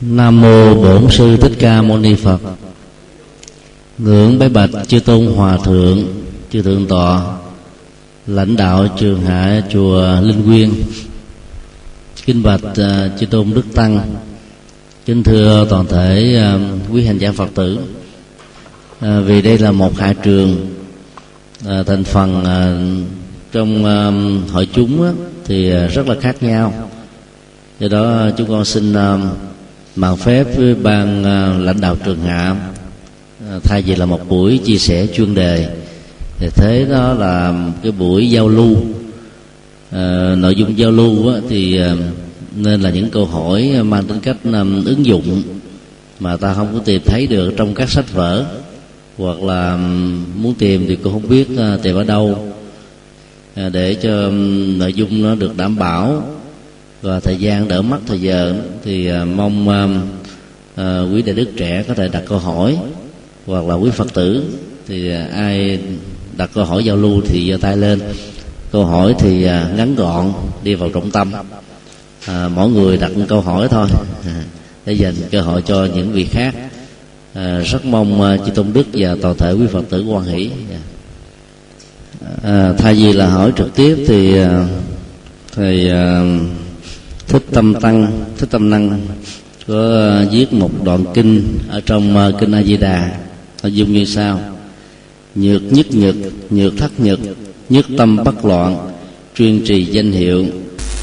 Nam mô Bổn sư Thích Ca Mâu Ni Phật. Ngưỡng bái bạch chư tôn hòa thượng, chư thượng tọa, lãnh đạo trường hạ chùa Linh quyên kinh bạch uh, chư tôn đức tăng, kính thưa toàn thể uh, quý hành giả Phật tử. Uh, vì đây là một hạ trường thành phần trong hội chúng thì rất là khác nhau do đó chúng con xin uh, mạn phép với ban à, lãnh đạo trường hạ. À, thay vì là một buổi chia sẻ chuyên đề thì thế đó là cái buổi giao lưu. À, nội dung giao lưu á, thì nên là những câu hỏi mang tính cách um, ứng dụng mà ta không có tìm thấy được trong các sách vở. Hoặc là muốn tìm thì cũng không biết uh, tìm ở đâu. Để cho um, nội dung nó được đảm bảo và thời gian đỡ mất thời giờ thì à, mong uh, uh, quý đại đức trẻ có thể đặt câu hỏi hoặc là quý phật tử thì uh, ai đặt câu hỏi giao lưu thì giơ tay lên. Câu hỏi thì uh, ngắn gọn đi vào trọng tâm. À, mỗi người đặt một câu hỏi thôi. Để dành cơ hội cho những vị khác. À, rất mong uh, chư tôn đức và toàn thể quý phật tử quan hỷ. À, thay vì là hỏi trực tiếp thì uh, thì uh, thích tâm tăng, thích tâm năng có viết một đoạn kinh ở trong à, kinh a di đà. Nội dung như sau. Nhược nhất nhược nhược thất nhược, nhất tâm bất loạn, chuyên trì danh hiệu,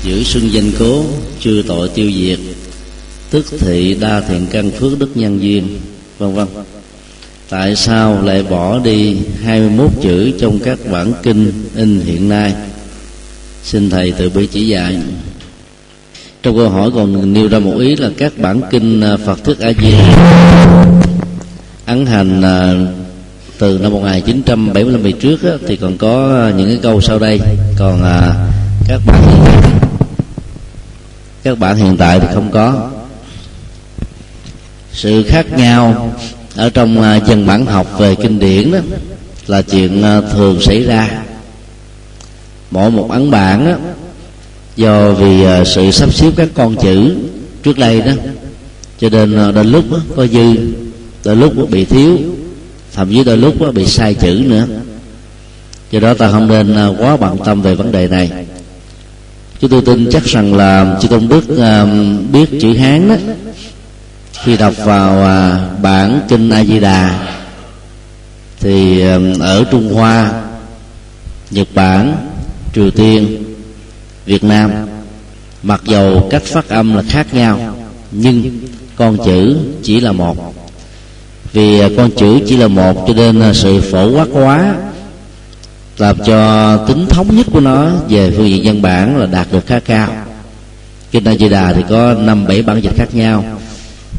giữ xưng danh cố chưa tội tiêu diệt, tức thị đa thiện căn phước đức nhân duyên, vân vân. Tại sao lại bỏ đi 21 chữ trong các bản kinh in hiện nay? Xin thầy tự bi chỉ dạy trong câu hỏi còn nêu ra một ý là các bản kinh à, Phật thuyết A Di ấn hành à, từ năm 1975 về trước á, thì còn có những cái câu sau đây. Còn à, các bản các bản hiện tại thì không có. Sự khác nhau ở trong à, dân bản học về kinh điển đó là chuyện thường xảy ra. Mỗi một ấn bản đó, do vì à, sự sắp xếp các con chữ trước đây đó cho nên à, đôi lúc đó, có dư đôi lúc bị thiếu thậm chí đôi lúc bị sai chữ nữa. Do đó ta không nên à, quá bận tâm về vấn đề này. Chúng tôi tin chắc rằng là chư tôn đức biết chữ hán đó khi đọc vào bản kinh a di đà thì ở trung hoa nhật bản triều tiên việt nam. Mặc dầu cách phát âm là khác nhau nhưng con chữ chỉ là một. Vì con chữ chỉ là một cho nên sự phổ quát quá làm cho tính thống nhất của nó về phương diện văn bản là đạt được khá cao. Kinh A Di Đà thì có năm bảy bản dịch khác nhau.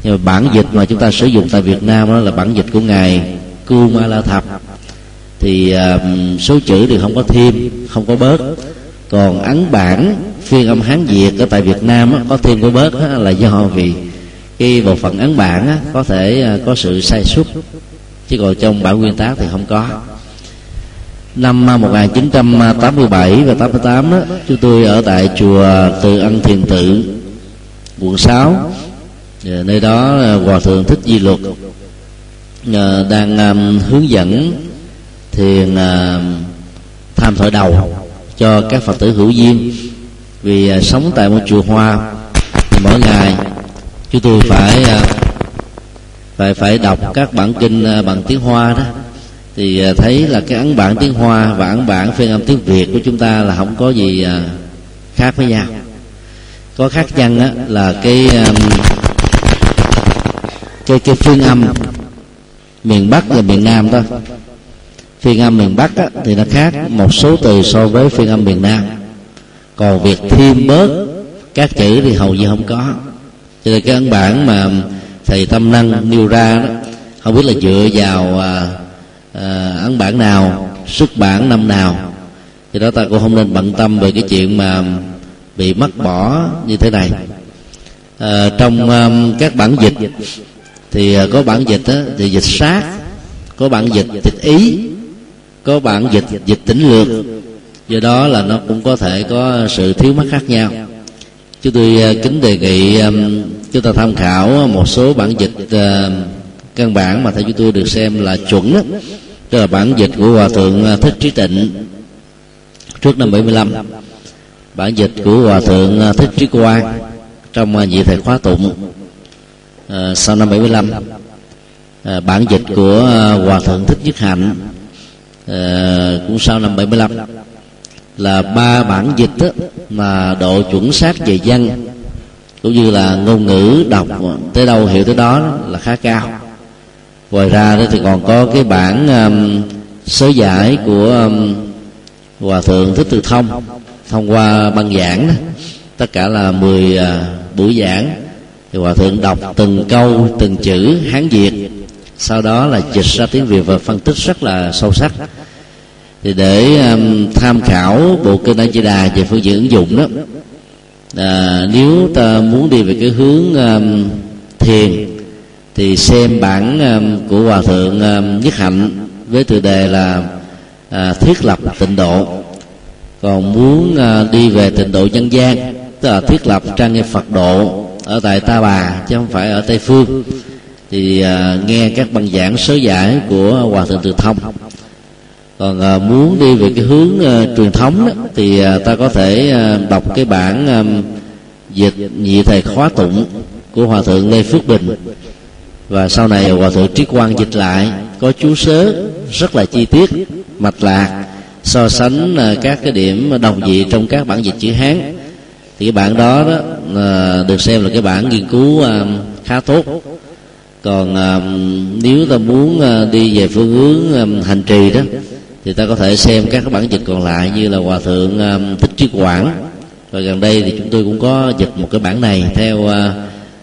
Nhưng mà bản dịch mà chúng ta sử dụng tại Việt Nam đó là bản dịch của ngài Cưu Ma La Thập thì uh, số chữ thì không có thêm không có bớt còn ấn bản, phiên âm hán việt ở tại Việt Nam có thêm có bớt là do vì cái bộ phận ấn bản có thể à, có sự sai sót chứ còn trong bản nguyên tác thì không có. Năm à, 1987 và 88 đó chúng tôi ở tại chùa Từ Ân Thiền Tự, quận 6 dạ, nơi đó à, hòa thượng thích di luật đang hướng dẫn thiền tham thở đầu cho các phật tử hữu duyên. Vì à, sống tại một chùa hoa thì mỗi ngày chúng tôi phải à, phải phải đọc các bản kinh à, bằng tiếng hoa đó. Thì à, thấy là cái ấn bản tiếng hoa và ấn bản phiên âm tiếng việt của chúng ta là không có gì à, khác với nhau. Có khác chăng á, là cái cái cái phiên âm miền bắc và miền nam thôi phiên âm miền bắc á, thì nó khác một số từ so với phiên âm miền nam. Còn việc thêm bớt các chữ thì hầu như không có. Cho nên cái ấn bản mà thầy tâm năng nêu ra đó không biết là dựa vào à, à, ấn bản nào xuất bản năm nào. Thì đó ta cũng không nên bận tâm về cái chuyện mà bị mất bỏ như thế này. À, trong um, các bản dịch thì à, có bản dịch đó, thì dịch sát có bản dịch dịch ý có bản dịch dịch tỉnh lược. Do đó là nó cũng có thể có sự thiếu mất khác nhau. Chúng tôi à, kính đề nghị à, chúng ta tham khảo một số bản dịch à, căn bản mà theo chúng tôi được xem là chuẩn đó, tức là bản dịch của hòa thượng thích trí tịnh. Trước năm 75 bản dịch của hòa thượng thích trí quang trong nhị thầy khóa tụng. Sau năm 75 uh, bản dịch của hòa thượng thích nhất hạnh uh, cũng sau năm 75 là ba bản dịch đó, mà độ chuẩn xác về văn cũng như là ngôn ngữ đọc tới đâu hiểu tới đó là khá cao. Ngoài ra đó thì còn có cái bản um, sớ giải của um, hòa thượng thích từ thông thông qua băng giảng đó. tất cả là 10 uh, à, buổi giảng. Thì hòa thượng đọc từng câu từng chữ hán việt sau đó là dịch ra tiếng việt và phân tích rất là sâu sắc. Thì để um, tham khảo bộ kinh A Di Đà về phương diện ứng dụng đó à, nếu ta muốn đi về cái hướng um, thiền thì xem bản um, của hòa thượng um, nhất hạnh với tựa đề là à, thiết lập tịnh độ. Còn muốn à, đi về tịnh độ nhân gian tức là thiết lập trang nghiêm phật độ ở tại ta bà chứ không phải ở tây phương thì à, nghe các băng giảng sớ giải của hòa thượng từ thông. Còn à, muốn đi về cái hướng à, truyền thống đó, thì à, ta có thể à, đọc cái bản à, dịch nhị thầy khóa tụng của hòa thượng lê phước bình. Và sau này hòa thượng trí quang dịch lại có chú sớ rất là chi tiết mạch lạc so sánh à, các cái điểm đồng dị trong các bản dịch chữ hán. Thì cái bản đó đó à, được xem là cái bản nghiên cứu à, khá tốt còn à, nếu ta muốn à, đi về phương hướng à, hành trì đó thì ta có thể xem các bản dịch còn lại như là hòa thượng thích trí quảng. Và gần đây thì chúng tôi cũng có dịch một cái bản này theo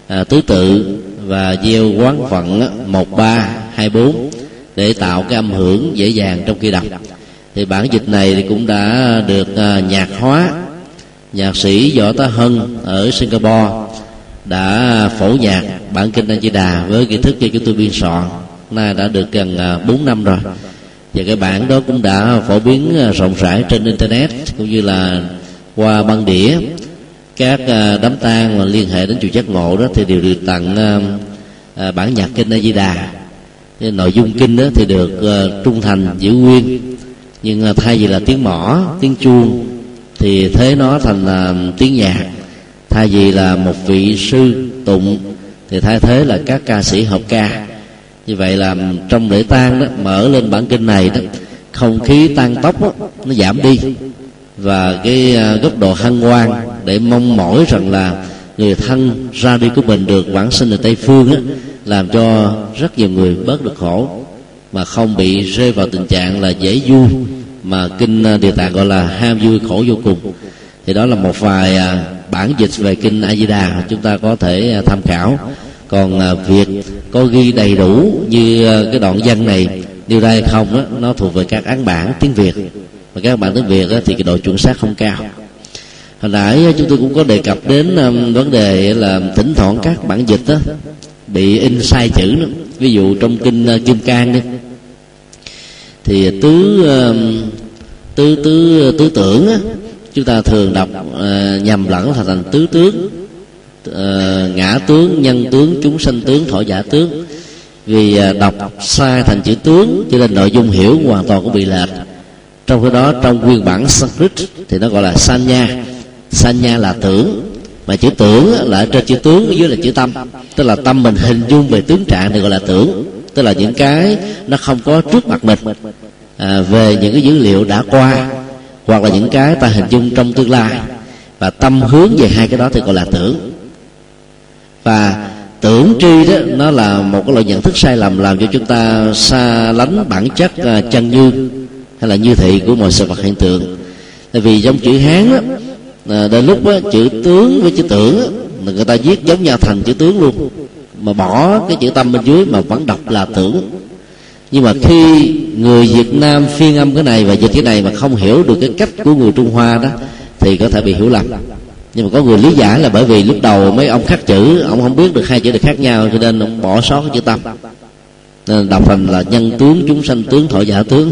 à, tứ tự và gieo quán phận một ba hai bốn để tạo cái âm hưởng dễ dàng trong khi đọc. Thì bản dịch này thì cũng đã được à, nhạc hóa. Nhạc sĩ võ tá hân ở singapore đã phổ nhạc bản kinh a di đà với kiến thức cho chúng tôi biên soạn. Nay đã được gần à, 4 năm rồi. Và cái bản đó cũng đã phổ biến à, rộng rãi trên internet cũng như là qua băng đĩa. Các à, đám tang mà liên hệ đến chùa giác ngộ đó thì đều được tặng bản nhạc kinh a di đà. Nội dung kinh đó thì được trung thành, giữ nguyên. Nhưng thay vì là tiếng mỏ, tiếng chuông thì thế nó thành là tiếng nhạc thay vì là một vị sư tụng thì thay thế là các ca sĩ học ca. Như vậy là trong lễ tang đó mở lên bản kinh này đó không khí tăng tốc đó, nó giảm đi. Và cái à, góc độ hân hoan để mong mỏi rằng là người thân ra đi của mình được vãng sinh ở tây phương đó, làm cho rất nhiều người bớt được khổ. Mà không bị rơi vào tình trạng là dễ vui mà kinh à, địa tạng gọi là ham vui khổ vô cùng. Thì đó là một vài à, bản dịch về kinh a di đà chúng ta có thể à, tham khảo. Còn à, việc có ghi đầy đủ như à, cái đoạn văn này nêu ra hay không đó, nó thuộc về các án bản tiếng việt. Và các bản tiếng việt thì cái độ chuẩn xác không cao. Hồi nãy chúng tôi cũng có đề cập đến vấn đề là thỉnh thoảng các bản dịch đó bị in sai chữ nữa. Ví dụ trong kinh kim cang đi. Thì tứ tứ tứ tứ tưởng á, chúng ta thường đọc uh, nhầm lẫn thành thành tứ tướng. Uh, ngã tướng nhân tướng chúng sanh tướng thọ giả tướng. Vì uh, đọc sai thành chữ tướng cho nên nội dung hiểu hoàn toàn cũng bị lệch. Trong khi đó trong nguyên bản Sanskrit thì nó gọi là sanya. Sanya là tưởng mà chữ tưởng là ở trên chữ tướng ở dưới là chữ tâm. Tức là tâm mình hình dung về tướng trạng thì gọi là tưởng. Tức là những cái nó không có trước mặt mình. À, về những cái dữ liệu đã qua hoặc là những cái ta hình dung trong tương lai. Và tâm hướng về hai cái đó thì gọi là tưởng. Và tưởng tri đó nó là một cái loại nhận thức sai lầm làm cho chúng ta xa lánh bản chất à, chân như hay là như thị của mọi sự vật hiện tượng. Tại vì trong chữ hán đó à, đến lúc đó, chữ tướng với chữ tưởng đó, người ta viết giống nhau thành chữ tướng luôn. Mà bỏ cái chữ tâm bên dưới mà vẫn đọc là tưởng nhưng mà khi người Việt Nam phiên âm cái này và dịch cái này mà không hiểu được cái cách của người Trung Hoa đó, thì có thể bị hiểu lầm. Nhưng mà có người lý giải là bởi vì lúc đầu mấy ông khắc chữ, ông không biết được hai chữ được khác nhau, cho nên ông bỏ sót chữ tâm. Nên đọc thành là nhân tướng, chúng sanh tướng, thọ giả tướng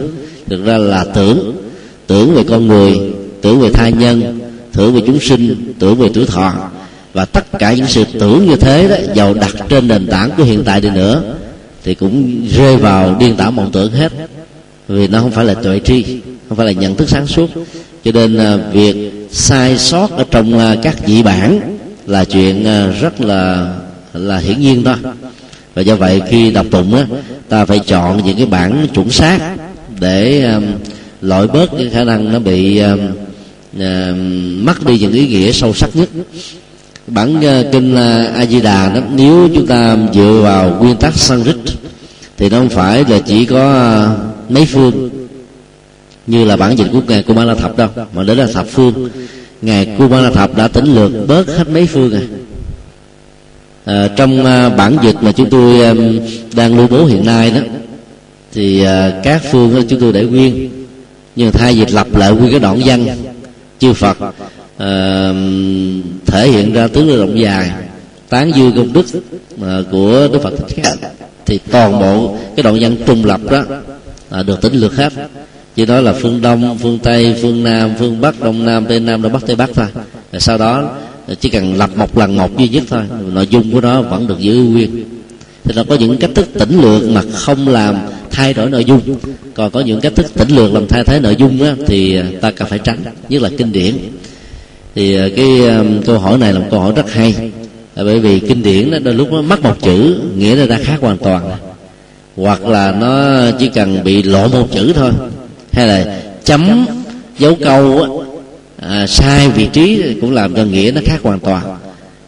thực ra là tưởng tưởng về con người, tưởng về thai nhân, tưởng về chúng sinh, tưởng về tuổi thọ. Và tất cả những sự tưởng như thế đó giàu đặt trên nền tảng của hiện tại đi nữa thì cũng rơi vào điên đảo mộng tưởng hết. Vì nó không phải là tuệ tri không phải là nhận thức sáng suốt. Cho nên à, việc sai sót ở trong à, các dị bản là chuyện à, rất là là hiển nhiên thôi và do vậy khi đọc tụng á ta phải chọn những cái bản chuẩn xác để um, loại bớt cái khả năng nó bị um, uh, mất đi những ý nghĩa sâu sắc nhất. Bản uh, kinh uh, a di đà đó nếu chúng ta dựa vào nguyên tắc sanskrit thì nó không phải là chỉ có à, mấy phương. Như là bản dịch của ngài Kumara Thập đâu mà đó là thập phương. Ngài Kumara Thập đã tính lược bớt hết mấy phương rồi à, trong à, bản dịch mà chúng tôi à, đang lưu bố hiện nay đó thì à, các phương đó chúng tôi để nguyên. Nhưng thay dịch lập lại nguyên cái đoạn văn chư Phật à, thể hiện ra tướng động dài tán dương công đức à, của Đức Phật Thích Ca thì toàn bộ cái đoạn văn trung lập đó à, được tính lược hết. Chỉ nói là phương đông phương tây phương nam phương bắc đông nam tây nam đông bắc tây bắc thôi. Rồi sau đó chỉ cần lập một lần một duy nhất thôi nội dung của nó vẫn được giữ nguyên. Thì nó có những cách thức tỉnh lược mà không làm thay đổi nội dung. Còn có những cách thức tỉnh lược làm thay thế nội dung á, thì ta cần phải tránh nhất là kinh điển. Thì ờ, cái um, câu hỏi này là một câu hỏi rất hay là bởi vì kinh điển đó đôi lúc nó mất một chữ nghĩa là ta khác hoàn toàn. Hoặc là nó chỉ cần bị lộ một chữ thôi. Hay là chấm dấu câu á, à, sai vị trí cũng làm cho nghĩa nó khác hoàn toàn.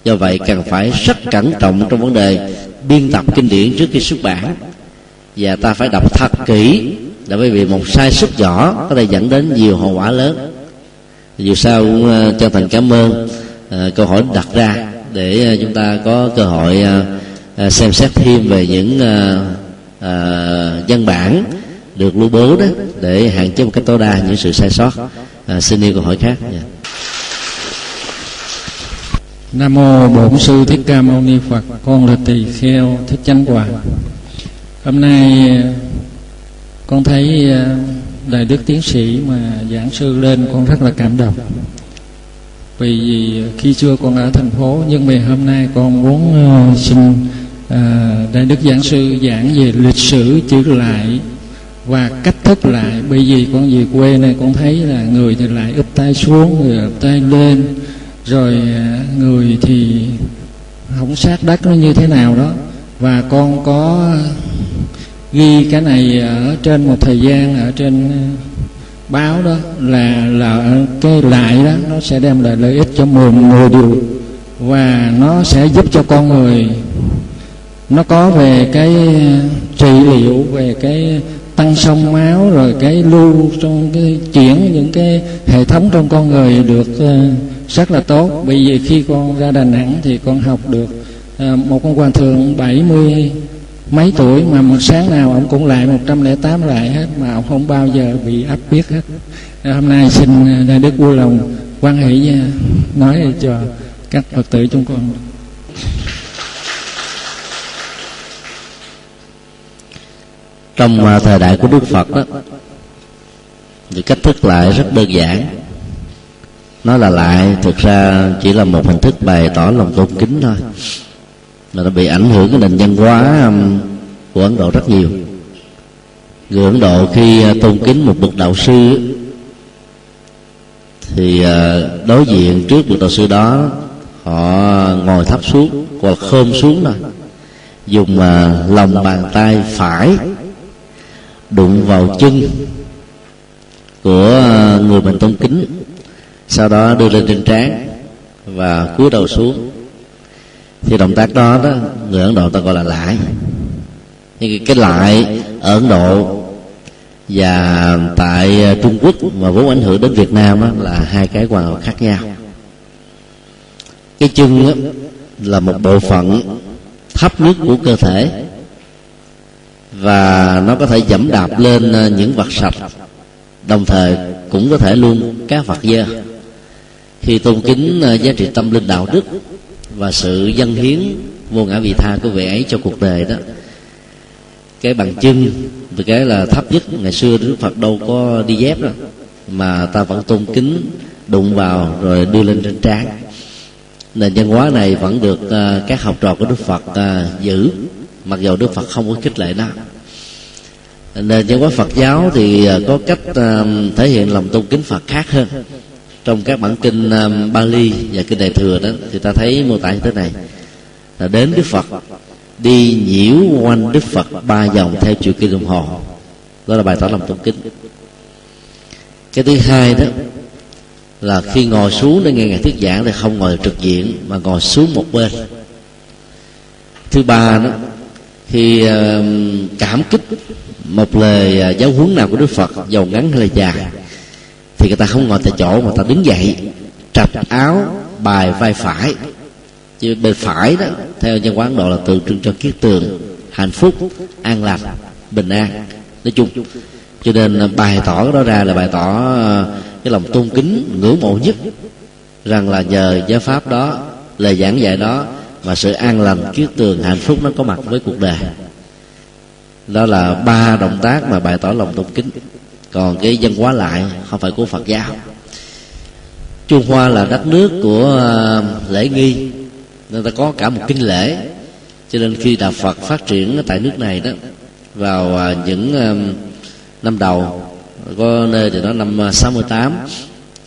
Do vậy cần phải rất cẩn trọng trong vấn đề biên tập kinh điển trước khi xuất bản. Và ta phải đọc thật kỹ là bởi vì một sai sót nhỏ có thể dẫn đến nhiều hậu quả lớn. Dù sao cũng à, chân thành cảm ơn à, câu hỏi đặt ra để à, chúng ta có cơ hội à, à, xem xét thêm về những văn bản được lưu bố đó để hạn chế một cách tối đa những sự sai sót à, xin yêu câu hỏi khác yeah. Nam mô Bổn sư Thích Ca Mâu Ni Phật. Con là tỳ kheo Thích Chánh quả. Hôm nay con thấy đại đức tiến sĩ mà giảng sư lên con rất là cảm động. Vì khi xưa con ở thành phố nhưng mà hôm nay con muốn uh, xin uh, đại đức giảng sư giảng về lịch sử chữ lại và cách thức lại. Bởi vì con về quê này con thấy là người thì lại úp tay xuống người úp tay lên. Rồi ờ, người thì không sát đất nó như thế nào đó. Và con có ghi cái này ở trên một thời gian ở trên báo đó là là cái lại đó nó sẽ đem lại lợi ích cho 10 người điều và nó sẽ giúp cho con người. Nó có về cái trị liệu về cái tăng sông máu rồi cái lưu trong cái chuyển những cái hệ thống trong con người được uh, rất là tốt. Bởi vì khi con ra Đà Nẵng thì con học được uh, một con quan thượng 70 mấy tuổi mà một sáng nào ông cũng lại 108 lại hết, mà ông không bao giờ bị áp biết hết. Hôm nay xin uh, đại đức vui lòng quan hệ nha uh, nói cho các phật tử chúng con trong uh, thời đại của đức phật đó thì cách thức lại rất đơn giản. Nó là lại thực ra chỉ là một hình thức bày tỏ lòng tôn kính thôi mà nó bị ảnh hưởng cái nền văn hóa um, của ấn độ rất nhiều. Người ấn độ khi à, tôn kính một bậc đạo sư, thì à, đối diện trước bậc đạo sư đó, họ ngồi thấp xuống, hoặc khom xuống thôi dùng à, lòng bàn tay phải đụng vào chân của người mình tôn kính, sau đó đưa lên trên trán và cúi đầu xuống thì động tác đó đó người ấn độ ta gọi là lại nhưng cái lại ở ấn độ và tại trung quốc mà vốn ảnh hưởng đến việt nam đó là hai cái hoàn toàn khác nhau. Cái chân đó, là một bộ phận thấp nhất của cơ thể và nó có thể dẫm đạp lên ờ, những vật sạch. Đồng thời cũng có thể luôn các vật dơ. Khi tôn kính ờ, giá trị tâm linh đạo đức và sự dân hiến vô ngã vị tha của vị ấy cho cuộc đời đó. Cái bằng chân vì cái là thấp nhất ngày xưa đức phật đâu có đi dép đó mà ta vẫn tôn kính đụng vào rồi đưa lên trên trán. Nền văn hóa này vẫn được uh, các học trò của đức phật uh, giữ mặc dù đức phật không có khích lệ nó. Nền văn hóa phật giáo thì uh, có cách uh, thể hiện lòng tôn kính phật khác hơn trong các bản kinh um, Bali và kinh Đại thừa đó thì ta thấy mô tả như thế này. Là đến Đức Phật đi nhiễu quanh Đức Phật ba vòng theo chiều kim đồng hồ. Đó là bài tỏ lòng tôn kính. Cái thứ hai đó là khi ngồi xuống để nghe ngài thuyết giảng thì không ngồi trực diện mà ngồi xuống một bên. Thứ ba đó khi ờ, cảm kích một lời ờ, giáo huấn nào của đức phật giàu ngắn hay là dài thì người ta không ngồi tại chỗ mà ta đứng dậy, trập áo, bài vai phải. Chứ bên phải đó, theo nhân quán độ là tượng trưng cho kiết tường, hạnh phúc, an lành, bình an. Nói chung, cho nên bày tỏ đó ra là bày tỏ ờ, cái lòng tôn kính, ngưỡng mộ nhất. Rằng là nhờ giáo pháp đó, lời giảng dạy đó, mà sự an lành kiết tường, hạnh phúc nó có mặt với cuộc đời. Đó là ba động tác mà bày tỏ lòng tôn kính còn cái dân hóa lại không phải của phật giáo. Trung hoa là đất nước của ờ, lễ nghi nên ta có cả một kinh lễ. Cho nên khi đạo phật phát triển tại nước này đó vào ờ, những ờ, năm đầu có nơi thì nó năm 68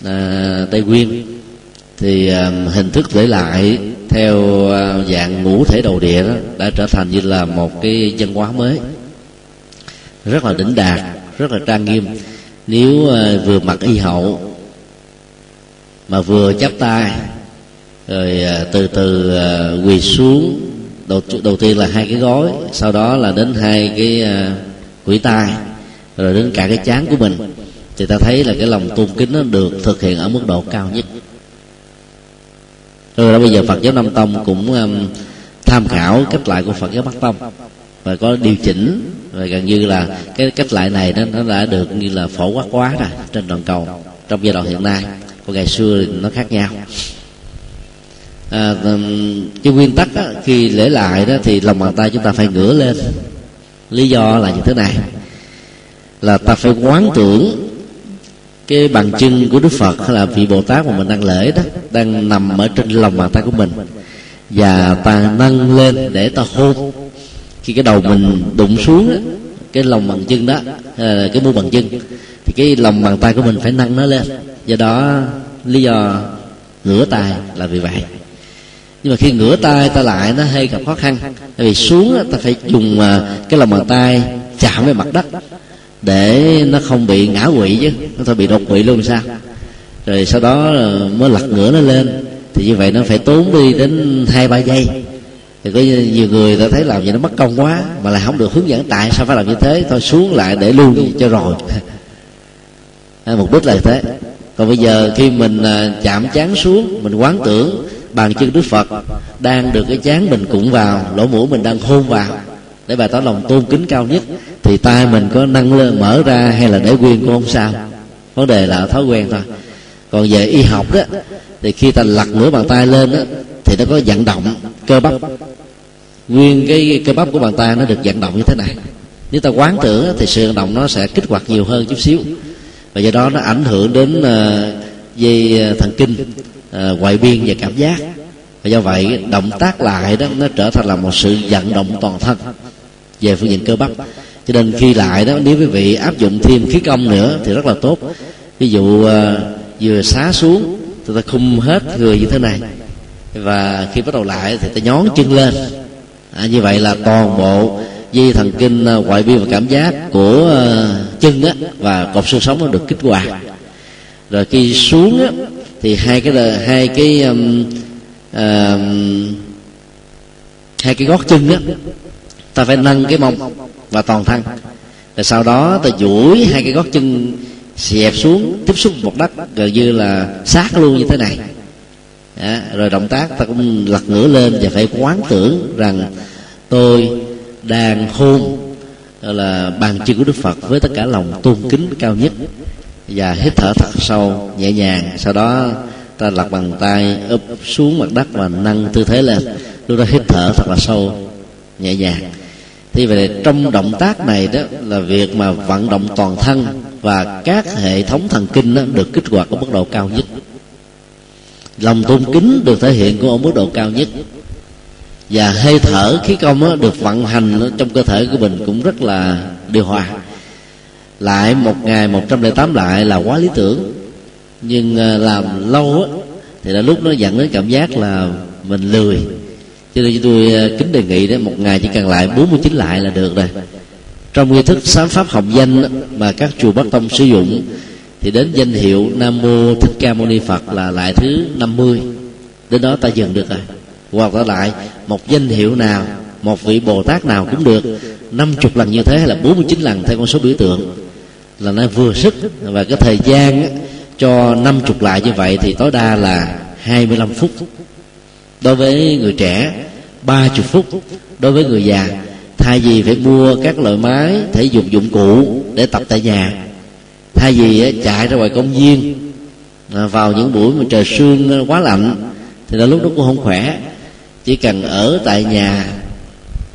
à, Tây Nguyên thì à, hình thức lễ lại theo à, dạng ngũ thể đầu địa đó đã trở thành như là một cái dân hóa mới. Rất là đỉnh đạt rất là trang nghiêm. Nếu ờ, vừa mặc y hậu mà vừa chắp tay, rồi ờ, từ từ ờ, quỳ xuống, đầu đầu tiên là hai cái gối, sau đó là đến hai cái quỷ tay rồi đến cả cái chán của mình, thì ta thấy là cái lòng tôn kính nó được thực hiện ở mức độ cao nhất. Rồi đó bây giờ Phật giáo Nam Tông cũng tham khảo cách lại của Phật giáo Bắc Tông và có điều chỉnh. Và gần như là cái cách lại này nó nó đã được như là phổ quát quá rồi trên toàn cầu trong giai đoạn hiện nay. Còn ngày xưa thì nó khác nhau. À, cái nguyên tắc đó, khi lễ lại đó thì lòng bàn tay chúng ta phải ngửa lên. Lý do là như thế này. Là ta phải quán tưởng cái bằng chân của đức phật hay là vị bồ tát mà mình đang lễ đó đang nằm ở trên lòng bàn tay của mình. Và ta nâng lên để ta hôn khi cái đầu mình đụng xuống cái lòng bàn chân đó ờ, cái mu bàn chân, thì cái lòng bàn tay của mình phải nâng nó lên. Do đó, lý do ngửa tay là vì vậy. Nhưng mà khi ngửa tay ta lại, nó hơi gặp khó khăn. Tại vì xuống ta phải dùng ờ, cái lòng bàn tay chạm với mặt đất để nó không bị ngã quỵ chứ, nó thôi bị đột quỵ luôn sao? Rồi sau đó ờ, mới lật ngửa nó lên. Thì như vậy nó phải tốn đi đến hai ba giây thì có nhiều người ta thấy làm vậy nó mất công quá, mà lại không được hướng dẫn tại sao phải làm như thế. Thôi xuống lại để luôn cho rồi. À, mục đích là thế. Còn bây giờ khi mình à, chạm chán xuống, mình quán tưởng bàn chân đức phật đang được cái chán mình cũng vào, lỗ mũi mình đang hôn vào, để bày tỏ lòng tôn kính cao nhất, thì tay mình có nâng lên mở ra hay là để quyên cũng không sao. Vấn đề là thói quen thôi. Còn về y học đó, thì khi ta lật nửa bàn tay lên đó, thì nó có vận động cơ bắp. Nguyên cái cơ bắp của bàn tay nó được vận động như thế này. Nếu ta quán tưởng thì sự vận động nó sẽ kích hoạt nhiều hơn chút xíu. Và do đó nó ảnh hưởng đến uh, dây ờ, thần kinh uh, ngoại biên và cảm giác. Và do vậy động tác lại đó nó trở thành là một sự vận động toàn thân về phương diện cơ bắp. Cho nên khi lại đó nếu quý vị áp dụng thêm khí công nữa thì rất là tốt. Ví dụ uh, vừa xá xuống thì ta khung hết người như thế này và khi bắt đầu lại thì ta nhón chân lên. À, như vậy là toàn bộ dây thần kinh à, ngoại biên và cảm giác của à, chân á và cột xương sống nó được kích hoạt. Rồi khi xuống á thì hai cái hai cái um, uh, hai cái gót chân á ta phải nâng cái mông và toàn thân. Rồi sau đó ta duỗi hai cái gót chân xẹp xuống tiếp xúc một đất gần như là sát luôn như thế này à, rồi động tác ta cũng lật ngửa lên và phải quán tưởng rằng tôi đang hôn là bàn chân của đức phật với tất cả lòng tôn kính cao nhất. Và hít thở thật sâu nhẹ nhàng. Sau đó ta lật bàn tay úp xuống mặt đất và nâng tư thế lên. Lúc đó hít thở thật là sâu nhẹ nhàng. Thì về trong động tác này đó là việc mà vận động toàn thân và các hệ thống thần kinh đó được kích hoạt ở mức độ cao nhất lòng tôn kính được thể hiện của ở mức độ cao nhất. Và hơi thở khí công được vận hành trong cơ thể của mình cũng rất là điều hòa. Lại một ngày một trăm lẻ tám lại là quá lý tưởng. Nhưng à, làm lâu á thì là lúc nó dẫn đến cảm giác là mình lười. Cho nên tôi à, kính đề nghị đấy một ngày chỉ cần lại 49 lại là được rồi. Trong nghi thức sám pháp hồng danh mà các chùa Bắc Tông sử dụng thì đến danh hiệu Nam Mô Thích Ca Mâu Ni Phật là lại thứ 50 đến đó ta dừng được rồi. Hoặc là lại một danh hiệu nào, một vị Bồ Tát nào cũng được. 50 lần như thế hay là 49 lần theo con số biểu tượng. Là nó vừa sức. Và cái thời gian cho 50 lại như vậy thì tối đa là 25 phút. Đối với người trẻ 30 phút. Đối với người già, thay vì phải mua các loại máy, thể dục dụng cụ để tập tại nhà thay vì chạy ra ngoài công viên à, vào những buổi mà trời sương à, quá lạnh, thì là lúc đó cũng không khỏe. Chỉ cần ở tại nhà,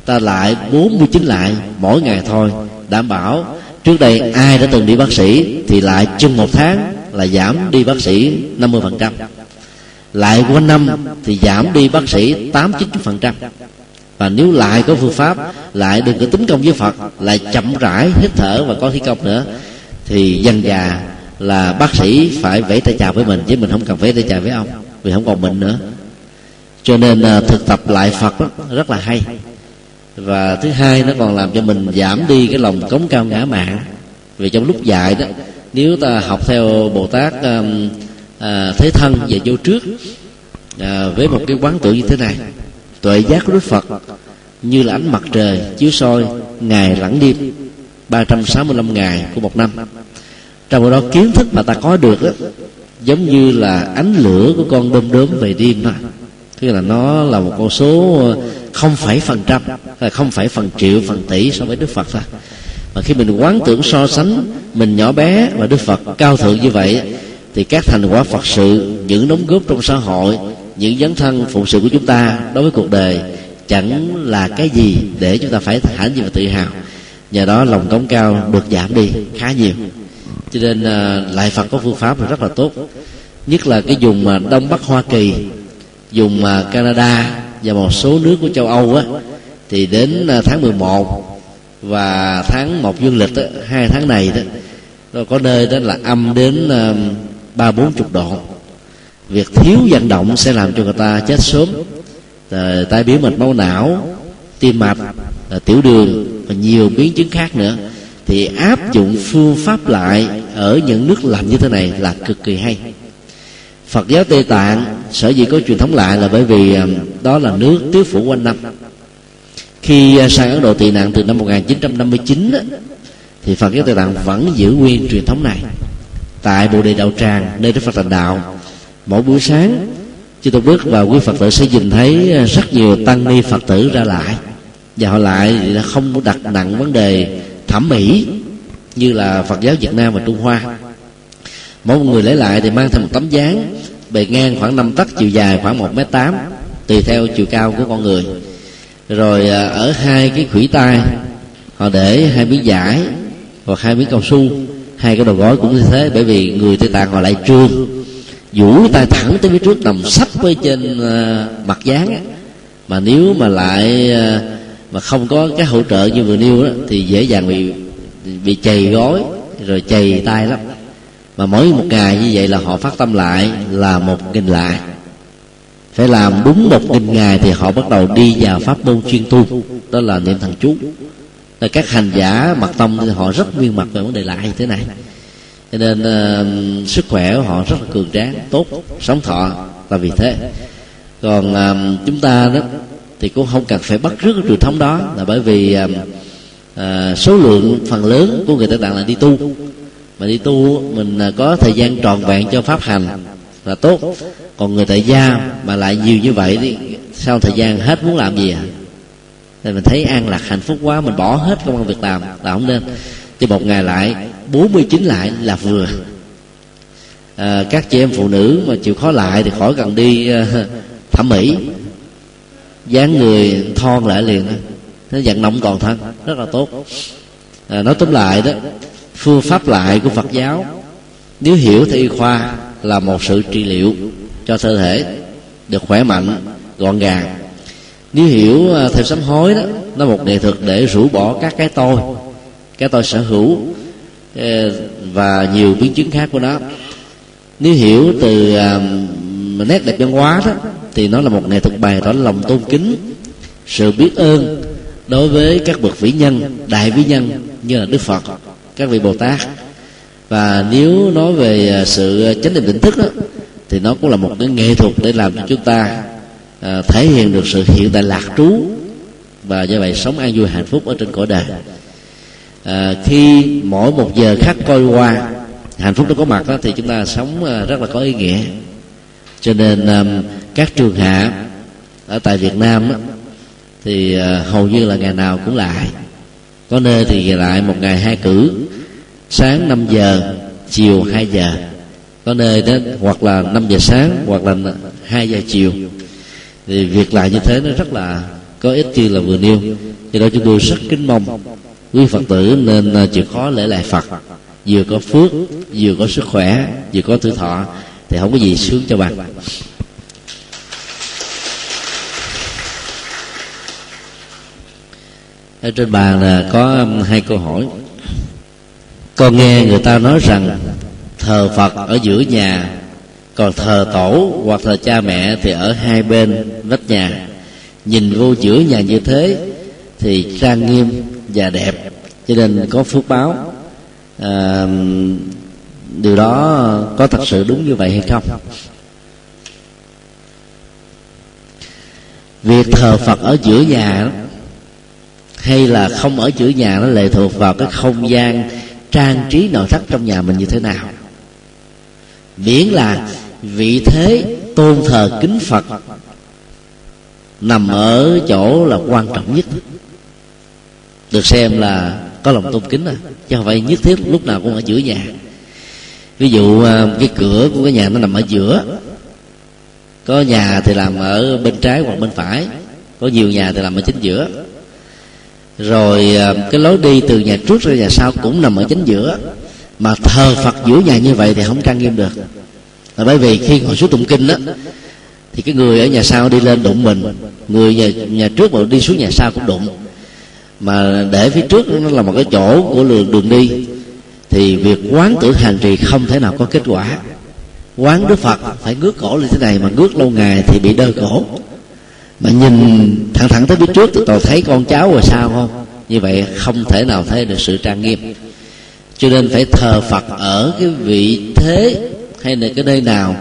ta lại 49 lại mỗi ngày thôi, đảm bảo trước đây ai đã từng đi bác sĩ thì lại chừng một tháng là giảm đi bác sĩ 50% lại qua năm thì giảm đi bác sĩ 8 90% và nếu lại có phương pháp, lại đừng có tính công với phật, lại chậm rãi hít thở và có thi công nữa thì dân già là bác sĩ phải vẫy tay chào với mình chứ mình không cần vẫy tay chào với ông vì không còn bệnh nữa. Cho nên ờ, thực tập lại phật đó, rất là hay. Và thứ hai nó còn làm cho mình giảm đi cái lòng cống cao ngã mạn. Vì trong lúc dạy đó nếu ta học theo bồ tát um, à, thế thân về vô trước à, với một cái quán tưởng như thế này tuệ giác của đức phật như là ánh mặt trời chiếu soi ngày lẫn đêm. 365 ngày của một năm. Trong đó kiến thức mà ta có được đó, giống như là ánh lửa của con đom đóm về đêm thôi tức là nó là một con số ờ, không phải phần trăm không phải phần triệu phần tỷ so với đức phật thôi. Mà khi mình quán tưởng so sánh mình nhỏ bé và đức phật cao thượng như vậy thì các thành quả phật sự những đóng góp trong xã hội những dấn thân phụng sự của chúng ta đối với cuộc đời chẳng là cái gì để chúng ta phải hãnh diện và tự hào nhờ đó lòng cống cao được giảm đi khá nhiều. Cho nên uh, lại phật có phương pháp rất là tốt. Nhất là cái vùng mà đông bắc hoa kỳ dùng uh, à, canada và một số nước của châu âu á thì đến uh, tháng 11 và tháng 1 dương lịch đó, hai tháng này đó rồi có nơi đó là âm đến ba bốn chục độ. Việc thiếu vận động sẽ làm cho người ta chết sớm. Tai biến mạch máu não tim mạch tiểu đường và nhiều biến chứng khác nữa, thì áp dụng phương pháp lại ở những nước lạnh như thế này là cực kỳ hay. Phật giáo Tây Tạng sở dĩ có truyền thống lại là bởi vì um, đó là nước tứ phủ quanh năm. Khi uh, sang Ấn Độ tị nạn từ năm 1959 thì Phật giáo Tây Tạng vẫn giữ nguyên truyền thống này. Tại Bồ Đề Đạo Tràng, nơi Đức Phật thành đạo, mỗi buổi sáng, chư tôn đức và quý phật tử sẽ nhìn thấy uh, rất nhiều tăng ni phật tử ra lại và họ lại không đặt nặng vấn đề thẩm mỹ như là phật giáo việt nam và trung hoa. Mỗi một người lấy lại thì mang theo một tấm dáng bề ngang khoảng 5 tấc chiều dài khoảng một m tám tùy theo chiều cao của con người. Rồi à, ở hai cái khủy tay họ để hai miếng giải hoặc hai miếng cao su hai cái đầu gói cũng như thế bởi vì người tây tạng họ lại trương duỗi tay thẳng tới phía trước nằm sắp với trên à, mặt dáng mà nếu mà lại uh, mà không có cái hỗ trợ như vừa nêu đó thì dễ dàng bị bị chày gối rồi chày tay lắm. Mà mỗi một ngày như vậy là họ phát tâm lại là một nghìn lại phải làm đúng một nghìn ngày thì họ bắt đầu đi vào pháp môn chuyên tu đó là niệm thần chú. Là các hành giả mặt tâm thì họ rất nguyên mặt về vấn đề lại như thế này. Cho nên uh, sức khỏe của họ rất là cường tráng tốt sống thọ là vì thế. Còn uh, chúng ta đó thì cũng không cần phải bắt rước cái truyền thống đó. Là bởi vì à, à số lượng phần lớn của người ta tạng là đi tu. Mà đi tu mình à, có thời gian trọn vẹn cho pháp hành là tốt. Còn người tại gia mà lại nhiều như vậy thì sau thời gian hết muốn làm gì à? Thì mình thấy an lạc hạnh phúc quá mình bỏ hết công việc làm là không nên. Thì một ngày lại 49 lại là vừa. À, các chị em phụ nữ mà chịu khó lại thì khỏi cần đi uh, thẩm mỹ dáng người thon lại liền nó vận động toàn thân. Rất là tốt. À, nói tóm lại đó phương pháp lại của phật giáo nếu hiểu theo y khoa là một sự trị liệu cho cơ thể được khỏe mạnh gọn gàng. Nếu hiểu à, theo sám hối đó nó một nghệ thuật để rũ bỏ các cái tôi cái tôi sở hữu à, và nhiều biến chứng khác của nó. Nếu hiểu từ à, nét đẹp văn hóa đó thì nó là một nghệ thuật bày tỏ lòng tôn kính sự biết ơn đối với các bậc vĩ nhân đại vĩ nhân như là đức phật các vị bồ tát. Và nếu nói về à, sự chánh niệm tỉnh thức đó, thì nó cũng là một cái nghệ thuật để làm cho chúng ta à, thể hiện được sự hiện tại lạc trú và do vậy sống an vui hạnh phúc ở trên cõi đời. À, khi mỗi một giờ khắc coi qua hạnh phúc nó có mặt đó, thì chúng ta sống à, rất là có ý nghĩa cho nên um, các trường hạ ở tại Việt Nam thì ờ, hầu như là ngày nào cũng lại. Có nơi thì lại một ngày hai cử, sáng 5 giờ, chiều 2 giờ. Có nơi đó hoặc là 5 giờ sáng hoặc là 2 giờ chiều. Thì việc lại như thế nó rất là có ích như là vừa nêu. Do đó chúng tôi rất kính mong quý phật tử nên ờ, chịu khó lễ lại phật. Vừa có phước, vừa có sức khỏe, vừa có tuổi thọ thì không có gì sướng cho bạn. Ở trên bàn là có um, hai câu hỏi. Con nghe người ta nói rằng thờ phật ở giữa nhà còn thờ tổ hoặc thờ cha mẹ thì ở hai bên vách nhà. Nhìn vô giữa nhà như thế thì trang nghiêm và đẹp cho nên có phước báo. À, điều đó có thật sự đúng như vậy hay không? Việc thờ phật ở giữa nhà hay là không ở giữa nhà nó lệ thuộc vào cái không gian trang trí nội thất trong nhà mình như thế nào? Miễn là vị thế tôn thờ kính phật nằm ở chỗ là quan trọng nhất. Được xem là có lòng tôn kính à chứ không phải nhất thiết lúc nào cũng ở giữa nhà ví dụ à, cái cửa của cái nhà nó nằm ở giữa. Có nhà thì làm ở bên trái hoặc bên phải. Có nhiều nhà thì làm ở chính giữa. Rồi à, cái lối đi từ nhà trước ra nhà sau cũng nằm ở chính giữa. Mà thờ phật giữa nhà như vậy thì không trang nghiêm được. Là bởi vì khi ngồi xuống tụng kinh đó thì cái người ở nhà sau đi lên đụng mình. Người nhà, nhà trước mà đi xuống nhà sau cũng đụng. Mà để phía trước nó là một cái chỗ của đường đường đi thì việc quán tưởng hành trì không thể nào có kết quả. Quán đức phật phải ngước cổ như thế này mà ngước lâu ngày thì bị đơ cổ. Mà nhìn thẳng thẳng tới phía trước thì tôi thấy con cháu rồi sao không? Như vậy không thể nào thấy được sự trang nghiêm. Cho nên phải thờ phật ở cái vị thế hay là cái nơi nào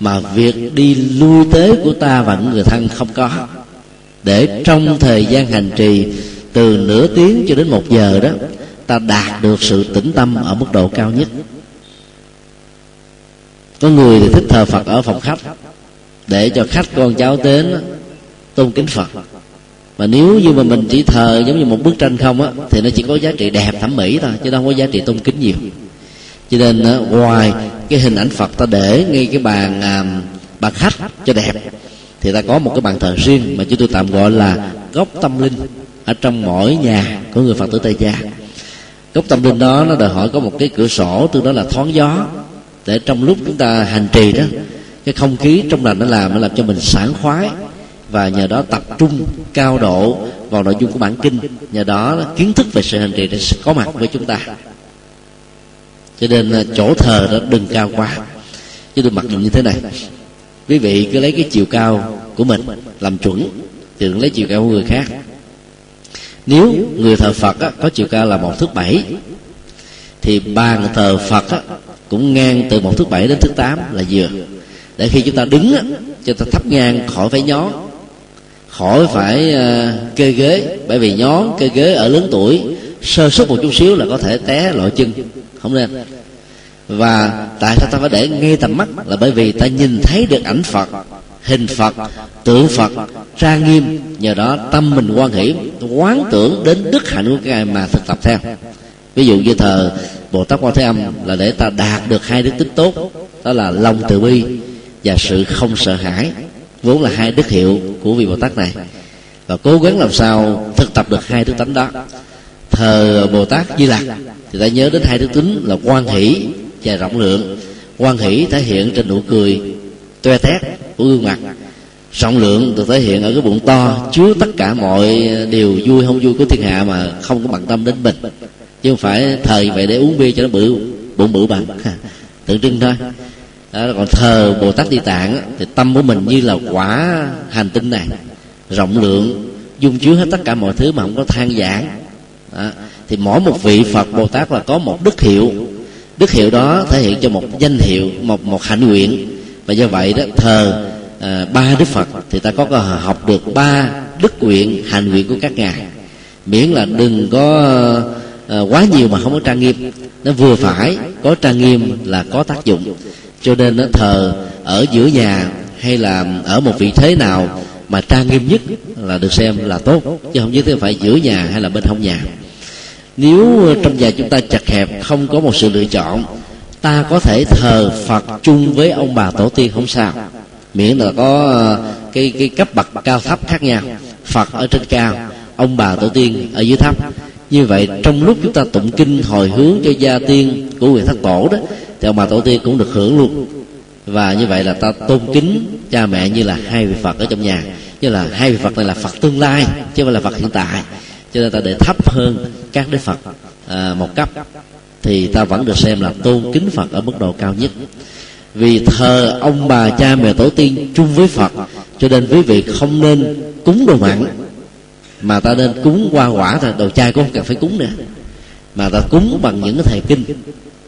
mà việc đi lui tới của ta và những người thân không có. Để trong thời gian hành trì từ nửa tiếng cho đến một giờ đó ta đạt được sự tĩnh tâm ở mức độ cao nhất. Có người thì thích thờ phật ở phòng khách, để cho khách con cháu đến tôn kính phật. Mà nếu như mà mình chỉ thờ giống như một bức tranh không á, thì nó chỉ có giá trị đẹp thẩm mỹ thôi, chứ đâu có giá trị tôn kính nhiều. Cho nên ngoài cái hình ảnh phật ta để ngay cái bàn à, bàn khách cho đẹp, thì ta có một cái bàn thờ riêng mà chúng tôi tạm gọi là góc tâm linh ở trong mỗi nhà của người phật tử tây gia góc tâm linh đó, nó đòi hỏi có một cái cửa sổ, tương đối là thoáng gió. Để trong lúc chúng ta hành trì đó, cái không khí trong lành nó làm nó làm cho mình sảng khoái. Và nhờ đó tập trung, cao độ vào nội dung của bản kinh. Nhờ đó kiến thức về sự hành trì sẽ có mặt với chúng ta. Cho nên à, chỗ thờ đó đừng cao quá. Chứ tôi mặc định như thế này, quý vị cứ lấy cái chiều cao của mình làm chuẩn, thì đừng lấy chiều cao của người khác nếu người thờ phật á, có chiều cao là một thước bảy thì bàn thờ phật á, cũng ngang từ một thước bảy đến thước tám là vừa. Để khi chúng ta đứng á, cho ta thấp ngang khỏi phải nhón khỏi phải uh, kê ghế. Bởi vì nhón kê ghế ở lớn tuổi sơ suất một chút xíu là có thể té lội chân không nên và tại sao ta phải để ngay tầm mắt? Là bởi vì ta nhìn thấy được ảnh phật hình phật tượng phật trang nghiêm, nhờ đó tâm mình quan hỷ, quán tưởng đến đức hạnh của cái ngài mà thực tập theo. Ví dụ như thờ bồ tát quan thế âm là để ta đạt được hai đức tính tốt, đó là lòng từ bi và sự không sợ hãi, vốn là hai đức hiệu của vị bồ tát này. Và cố gắng làm sao thực tập được hai đức tánh đó. Thờ bồ tát di lặc thì ta nhớ đến hai đức tính là quan hỷ và rộng lượng. Quan hỷ thể hiện trên nụ cười toe tét của gương mặt. Rộng lượng được thể hiện ở cái bụng to chứa tất cả mọi điều vui không vui của thiên hạ mà không có bằng tâm đến mình chứ không phải thời vậy để uống bia cho nó bự bụng bự bằng. Tượng trưng thôi. Đó, còn thờ bồ tát địa tạng thì tâm của mình như là quả hành tinh này. Rộng lượng dung chứa hết tất cả mọi thứ mà không có than giảng đó. thì mỗi một vị phật bồ tát là có một đức hiệu. Đức hiệu đó thể hiện cho một danh hiệu một một hạnh nguyện và do vậy đó thờ à, ba đức phật thì ta có học được ba đức nguyện hành nguyện của các ngài. Miễn là đừng có à, quá nhiều mà không có trang nghiêm. Nó vừa phải có trang nghiêm là có tác dụng. Cho nên nó thờ ở giữa nhà hay là ở một vị thế nào mà trang nghiêm nhất là được xem là tốt chứ không nhất thiết phải giữa nhà hay là bên hông nhà. Nếu trong nhà chúng ta chặt hẹp không có một sự lựa chọn ta có thể thờ phật chung với ông bà tổ tiên không sao. Miễn là có ờ, cái cái cấp bậc cao thấp khác nhau. Phật ở trên cao ông bà tổ tiên ở dưới thấp. Như vậy trong lúc chúng ta tụng kinh hồi hướng cho gia tiên của người thất tổ đó thì ông bà tổ tiên cũng được hưởng luôn. Và như vậy là ta tôn kính cha mẹ như là hai vị phật ở trong nhà. Như là hai vị phật này là phật tương lai chứ không phải là phật hiện tại. Cho nên ta để thấp hơn các đức phật à, một cấp thì ta vẫn được xem là tôn kính phật ở mức độ cao nhất. Vì thờ ông bà cha mẹ tổ tiên chung với phật, cho nên quý vị không nên cúng đồ mặn, mà ta nên cúng hoa quả thôi, đồ chay cũng không cần phải cúng nữa. Mà ta cúng bằng những cái thầy kinh.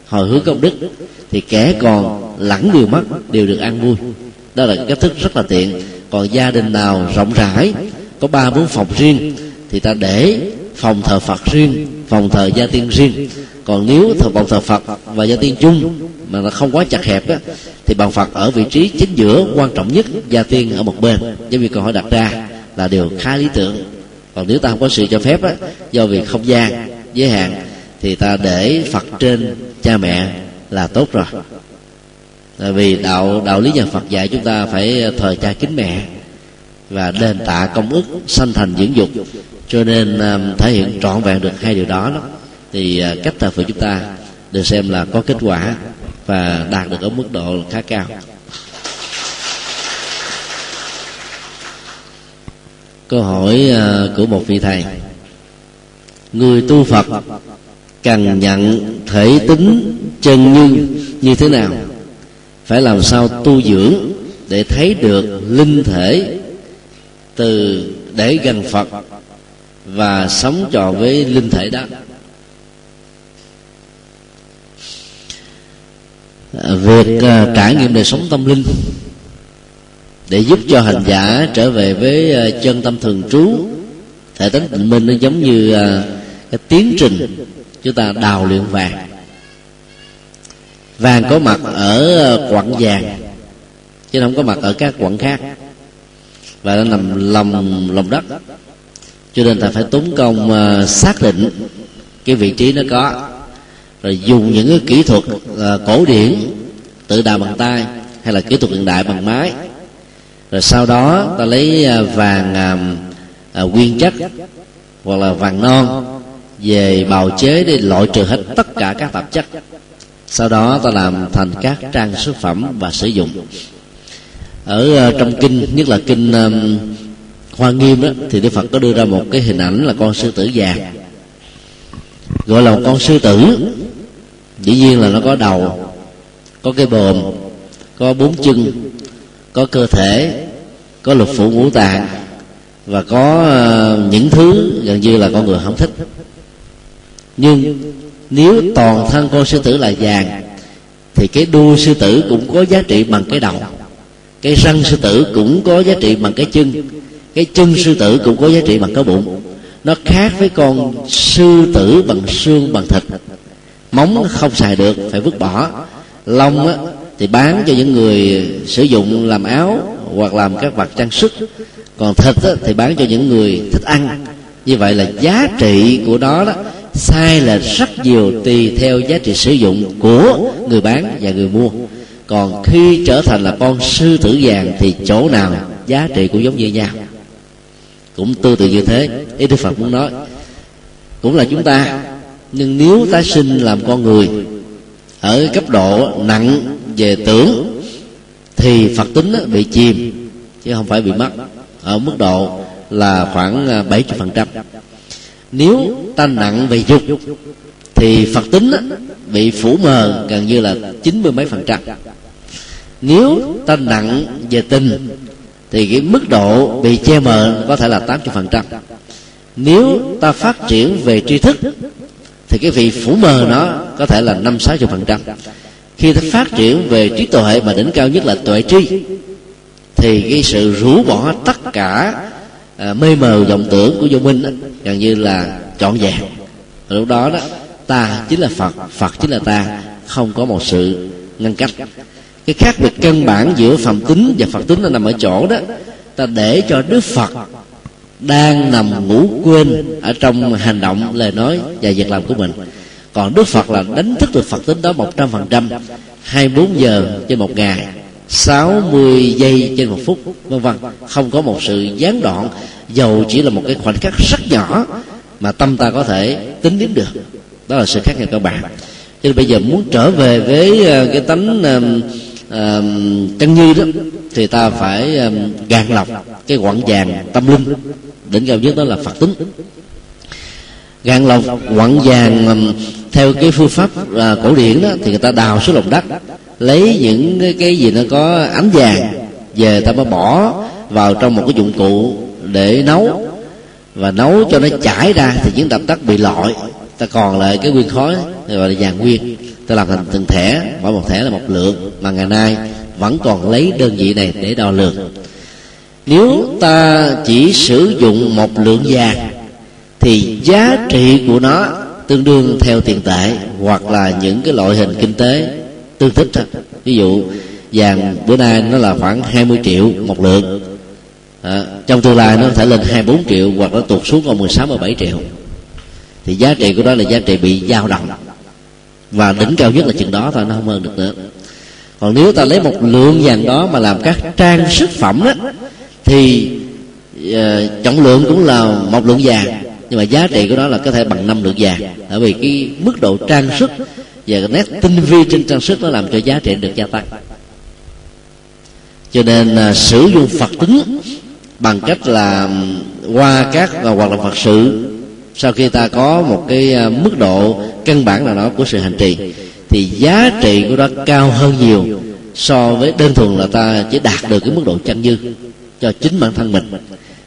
Hồi hướng công đức, thì kẻ còn lẳng điều mất đều được ăn vui. Đó là cách thức rất là tiện. Còn gia đình nào rộng rãi, có ba bốn phòng riêng, thì ta để phòng thờ phật riêng, phòng thờ gia tiên riêng còn nếu thờ bằng thờ phật và gia tiên chung mà nó không quá chặt hẹp á thì bằng phật ở vị trí chính giữa quan trọng nhất gia tiên ở một bên. Giống như câu hỏi đặt ra là điều khá lý tưởng. Còn nếu ta không có sự cho phép á do vì không gian giới hạn thì ta để phật trên cha mẹ là tốt rồi. Tại vì đạo đạo lý nhà Phật dạy chúng ta phải thờ cha kính mẹ và đền tạ công ức sanh thành dưỡng dục. Cho nên um, thể hiện trọn vẹn được hai điều đó, đó thì à, cách thờ phượng chúng ta được xem là có kết quả và đạt được ở mức độ khá cao. Câu hỏi à, của một vị thầy. Người tu phật cần nhận thể tính chân như như thế nào? Phải làm sao tu dưỡng để thấy được linh thể từ để gần phật và sống trò với linh thể đó? Việc uh, trải nghiệm đời sống tâm linh để giúp cho hành giả trở về với uh, chân tâm thường trú thể tánh tịnh minh nó giống như uh, cái tiến trình chúng ta đào luyện vàng. Vàng có mặt ở quặng vàng chứ không có mặt ở các quặng khác. Và nó nằm lòng lòng đất cho nên ta phải tốn công uh, xác định cái vị trí nó có rồi dùng những cái kỹ thuật uh, cổ điển tự đào bằng tay hay là kỹ thuật hiện đại bằng máy. Rồi sau đó ta lấy uh, vàng uh, nguyên chất hoặc là vàng non về bào chế để loại trừ hết tất cả các tạp chất. Sau đó ta làm thành các trang sức phẩm và sử dụng. Ở uh, trong kinh nhất là kinh um, hoa nghiêm đó thì đức phật có đưa ra một cái hình ảnh là con sư tử vàng gọi là một con sư tử dĩ nhiên là nó có đầu có cái bồm, có bốn chân có cơ thể có lục phủ ngũ tạng và có ờ, những thứ gần như là con người không thích. Nhưng nếu toàn thân con sư tử là vàng thì cái đuôi sư tử cũng có giá trị bằng cái đầu. Cái răng sư tử cũng có giá trị bằng cái chân. Cái chân sư tử cũng có giá trị bằng cái bụng. Nó khác với con sư tử bằng xương bằng thịt móng không xài được phải vứt bỏ. Lông á, thì bán cho những người sử dụng làm áo hoặc làm các vật trang sức. Còn thịt á, thì bán cho những người thích ăn. Như vậy là giá trị của nó đó sai là rất nhiều tùy theo giá trị sử dụng của người bán và người mua. Còn khi trở thành là con sư tử vàng thì chỗ nào giá trị cũng giống như nhau. Cũng tương tự như thế ý đức phật muốn nói. Cũng là chúng ta nhưng nếu tái sinh làm con người, ở cấp độ nặng về tưởng, thì phật tính bị chìm, chứ không phải bị mất, ở mức độ là khoảng à, 70% nếu ta nặng về dục, thì phật tính bị phủ mờ gần như là chín mươi mấy phần trăm. Nếu ta nặng về tình, thì cái mức độ bị che mờ có thể là tám phần trăm. Nếu ta phát triển về tri thức thì cái vị phủ mờ nó có thể là năm sáu phần trăm. Khi ta phát triển về trí tuệ mà đỉnh cao nhất là tuệ tri thì cái sự rũ bỏ tất cả à, mê mờ vọng tưởng của vô minh gần như là trọn vẹn. Lúc đó đó ta chính là phật phật chính là ta không có một sự ngăn cách. Cái khác biệt căn bản giữa phàm tính và phật tính là nằm ở chỗ đó ta để cho đức phật đang nằm ngủ quên ở trong hành động lời nói và việc làm của mình. Còn đức phật là đánh thức được phật tính đó một trăm phần trăm hai bốn giờ trên một ngày 60 giây trên một phút vân vân. Không có một sự gián đoạn dầu chỉ là một cái khoảnh khắc rất nhỏ mà tâm ta có thể tính đến được. Đó là sự khác nhau các bạn cho nên bây giờ muốn trở về với ờ, cái tánh uh, uh, chân như đó thì ta phải uh, gạt lọc cái quặng vàng tâm linh đỉnh cao nhất đó là phật tính. Gạn lọc quặng vàng um, theo cái phương pháp uh, cổ điển đó thì người ta đào xuống lòng đất lấy những cái, cái gì nó có ánh vàng về ta mới bỏ vào trong một cái dụng cụ để nấu. Và nấu cho nó chảy ra thì những đập tắt bị lọi ta còn lại cái nguyên khói gọi là vàng nguyên. Ta làm thành từng thẻ mỗi một thẻ là một lượng. Mà ngày nay vẫn còn lấy đơn vị này để đo lường nếu ta chỉ sử dụng một lượng vàng thì giá trị của nó tương đương theo tiền tệ hoặc là những cái loại hình kinh tế tương thích. Thôi ví dụ vàng bữa nay nó là khoảng 20 triệu một lượng. À, trong tương lai nó có thể lên 24 triệu hoặc nó tụt xuống còn 16 17 triệu. Thì giá trị của nó là giá trị bị dao động. Và đỉnh cao nhất là chừng đó thôi nó không hơn được nữa. Còn nếu ta lấy một lượng vàng đó mà làm các trang sức phẩm đó thì uh, trọng lượng cũng là một lượng vàng nhưng mà giá trị của nó là có thể bằng năm lượng vàng. Bởi vì cái mức độ trang sức và cái nét tinh vi trên trang sức nó làm cho giá trị được gia tăng. Cho nên uh, sử dụng phật tính bằng cách là qua các uh, hoạt động phật sự sau khi ta có một cái mức độ căn bản nào đó của sự hành trì thì giá trị của nó cao hơn nhiều so với đơn thuần là ta chỉ đạt được cái mức độ chân dư cho chính bản thân mình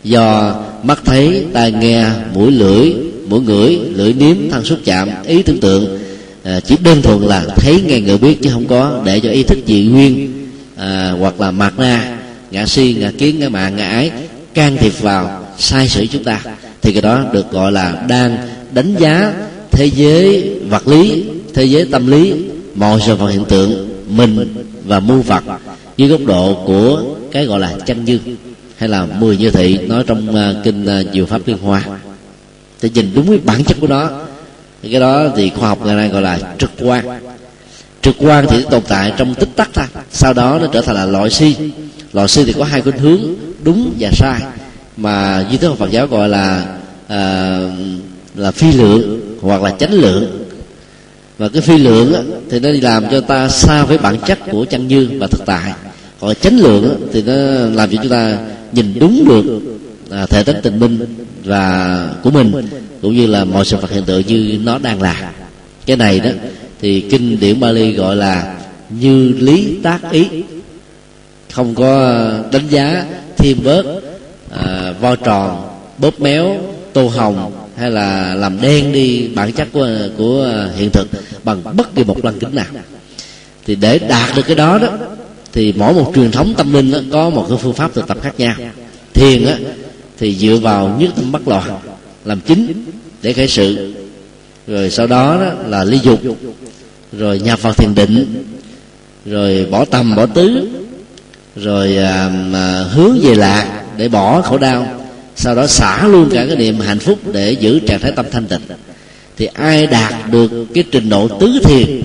do mắt thấy tai nghe mũi lưỡi mũi ngửi lưỡi nếm thân xúc chạm ý tưởng tượng à, chỉ đơn thuần là thấy nghe ngửi biết chứ không có để cho ý thức dị nguyên à, hoặc là mạt na ngã si ngã kiến ngã mạng ngã ái can thiệp vào sai sử chúng ta thì cái đó được gọi là đang đánh giá thế giới vật lý thế giới tâm lý mọi sự vật hiện tượng mình và mưu vật dưới góc độ của cái gọi là chân như hay là mười như thị nói trong uh, kinh uh, diệu pháp liên hoa. Thì nhìn đúng cái bản chất của nó. Thì cái đó thì khoa học ngày nay gọi là trực quan. Trực quan thì tồn tại trong tích tắc thôi. Sau đó nó trở thành là loại si. Loại si thì có hai khuynh hướng đúng và sai mà duy thức phật giáo gọi là à, là phi lượng hoặc là chánh lượng. Và cái phi lượng á, thì nó làm cho ta xa với bản chất của chân như và thực tại. Còn chánh lượng á, thì nó làm cho chúng ta nhìn đúng được à, thể tích tình minh và của mình cũng như là mọi sự vật hiện tượng như nó đang là. Cái này đó thì kinh điển Bali gọi là như lý tác ý. Không có đánh giá thêm bớt à, vo tròn bóp méo tô hồng hay là làm đen đi bản chất của của à, hiện thực bằng bất kỳ một lăng kính nào. Thì để đạt được cái đó đó thì mỗi một truyền thống tâm linh đó, có một cái phương pháp thực tập khác nhau. Thiền á thì dựa vào nhất tâm bất loạn làm chính để khởi sự. Rồi sau đó, đó là ly dục rồi nhập vào thiền định rồi bỏ tâm bỏ tứ rồi à, mà hướng về lạc để bỏ khổ đau. Sau đó xả luôn cả cái niệm hạnh phúc để giữ trạng thái tâm thanh tịnh. Thì ai đạt được cái trình độ tứ thiền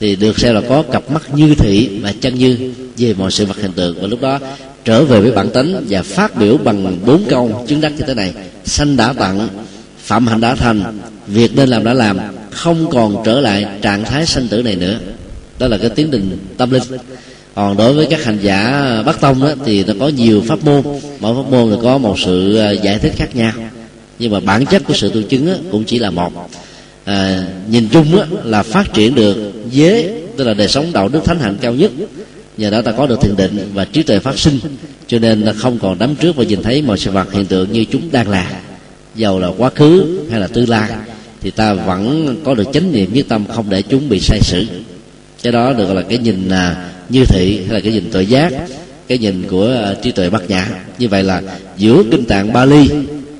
thì được xem là có cặp mắt như thị và chân như về mọi sự vật hiện tượng. Và lúc đó trở về với bản tánh và phát biểu bằng bốn câu chứng đắc như thế này. Sanh đã tặng phạm hạnh đã thành việc nên làm đã làm không còn trở lại trạng thái sanh tử này nữa. Đó là cái tiến trình tâm linh. Còn đối với các hành giả bắc tông đó, thì nó có nhiều pháp môn. Mỗi pháp môn thì có một sự à, giải thích khác nhau. Nhưng mà bản chất của sự tu chứng cũng chỉ là một à, nhìn chung á, là phát triển được giới tức là đời sống đạo đức thánh hạnh cao nhất. Nhờ đó ta có được thiền định và trí tuệ phát sinh cho nên là không còn đắm trước và nhìn thấy mọi sự vật hiện tượng như chúng đang là. Giàu là quá khứ hay là tương lai thì ta vẫn có được chánh niệm nhất tâm không để chúng bị sai sử. Cái đó được gọi là cái nhìn à, như thị hay là cái nhìn tội giác cái nhìn của à, trí tuệ bát nhã. Như vậy là giữa kinh tạng bali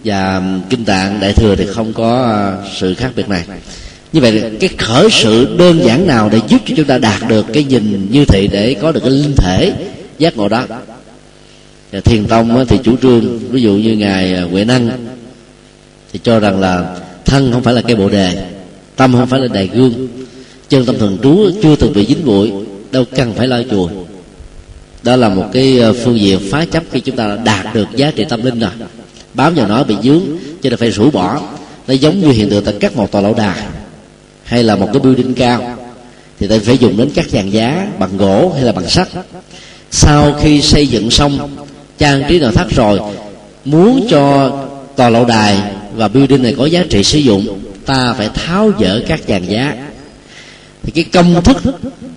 và kinh tạng đại thừa thì không có ờ, sự khác biệt này. Như vậy cái khởi sự đơn giản nào để giúp cho chúng ta đạt được cái nhìn như thị để có được cái linh thể giác ngộ đó? Thiền tông thì chủ trương, ví dụ như ngài ờ, huệ năng thì cho rằng là thân không phải là cái bộ đề, tâm không phải là đài gương, chân tâm thường trú, chưa từng bị dính bụi, đâu cần phải lo chùi đó là một cái ờ, phương diện phá chấp khi chúng ta đã đạt được giá trị tâm linh rồi bám vào nó bị dướng, cho nên phải rũ bỏ. Nó giống như hiện tượng ta cắt một tòa lâu đài. Hay là một cái building cao, thì ta phải dùng đến các dàn giá bằng gỗ hay là bằng sắt. Sau khi xây dựng xong, trang trí nội thất rồi, muốn cho tòa lâu đài và building này có giá trị sử dụng, ta phải tháo dỡ các dàn giá. Thì cái công thức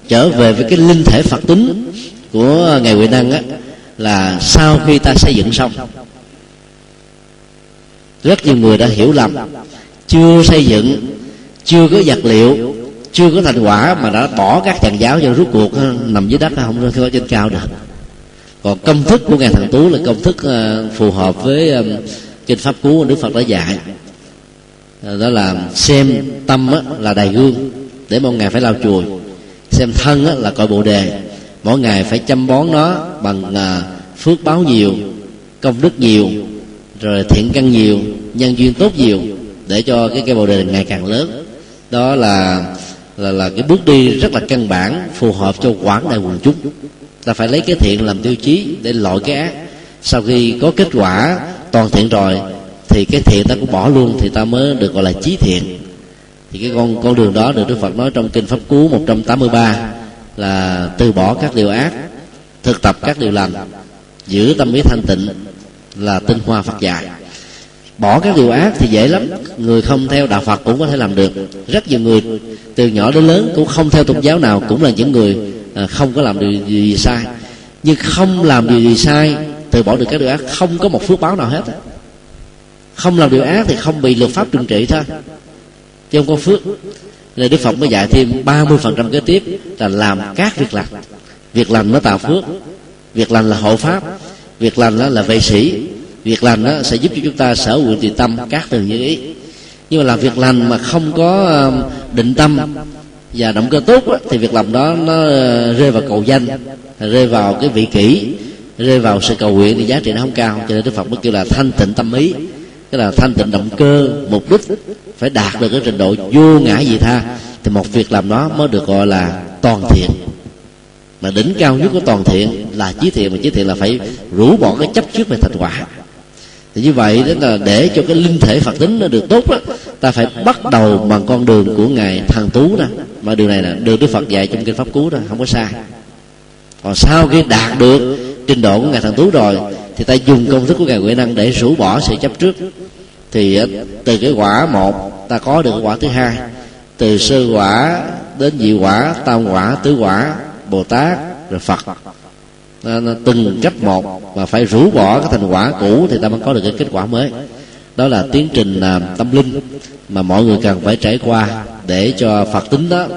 trở về với cái linh thể phật tính của ngài huệ năng á, là sau khi ta xây dựng xong rất nhiều người đã hiểu lầm. Chưa xây dựng, chưa có vật liệu, chưa có thành quả mà đã bỏ các dàn giáo cho rút cuộc nằm dưới đất không có trên cao được. Còn công thức của ngài thần tú là công thức ờ, phù hợp với kinh pháp cú của đức phật đã dạy. Ờ, đó là xem tâm là đài gương, để mỗi ngày phải lau chùi. Xem thân là cội bộ đề. Mỗi ngày phải chăm bón nó bằng ờ, phước báo nhiều, công đức nhiều rồi thiện căn nhiều, nhân duyên tốt nhiều, để cho cái cây bồ đề ngày càng lớn. Đó là là là cái bước đi rất là căn bản, phù hợp cho quảng đại quần chúng. Ta phải lấy cái thiện làm tiêu chí để loại cái ác. Sau khi có kết quả toàn thiện rồi, thì cái thiện ta cũng bỏ luôn, thì ta mới được gọi là chí thiện. Thì cái con con đường đó được Đức Phật nói trong kinh pháp cú 183 là từ bỏ các điều ác, thực tập các điều lành, giữ tâm ý thanh tịnh là tinh hoa Phật dạy. Bỏ các điều ác thì dễ lắm. Người không theo đạo Phật cũng có thể làm được. Rất nhiều người, từ nhỏ đến lớn, cũng không theo tôn giáo nào, cũng là những người à, không có làm điều gì sai. Nhưng không làm điều gì sai, từ bỏ được các điều ác, không có một phước báo nào hết không làm điều ác thì không bị luật pháp trừng trị thôi. Chứ không có phước. Nên đức phật mới dạy thêm 30% phần trăm kế tiếp là làm các việc lành. Việc lành nó tạo phước. Việc lành là hộ pháp việc lành đó là vệ sĩ. Việc lành đó sẽ giúp cho chúng ta sở nguyện tùy tâm các từ như ý. Nhưng mà làm việc lành mà không có um, định tâm và động cơ tốt đó, thì việc làm đó nó uh, rơi vào cầu danh rơi vào cái vị kỷ rơi vào sự cầu nguyện thì giá trị nó không cao. Cho nên đức phật mới kêu là thanh tịnh tâm ý. Cái là thanh tịnh động cơ mục đích phải đạt được cái trình độ vô ngã gì tha thì một việc làm đó mới được gọi là toàn thiện mà đỉnh cao nhất của toàn thiện là chí thiện mà chí thiện là phải rũ bỏ cái chấp trước về thành quả. Thì như vậy đó là để cho cái linh thể phật tính nó được tốt đó, ta phải bắt đầu bằng con đường của ngài thằng tú đó mà điều này là được đức phật dạy trong kinh pháp cú đó không có sai. Còn sau khi đạt được trình độ của ngài thằng tú rồi thì ta dùng công thức của ngài huệ năng để rũ bỏ sự chấp trước. Thì ờ, từ cái quả một ta có được quả thứ hai. Từ sơ quả đến dị quả tam quả tứ quả bồ tát rồi phật. Từng cấp một và phải rũ bỏ cái thành quả cũ thì ta mới có được cái kết quả mới. Đó là tiến trình à, tâm linh mà mọi người cần phải trải qua để cho phật tính đó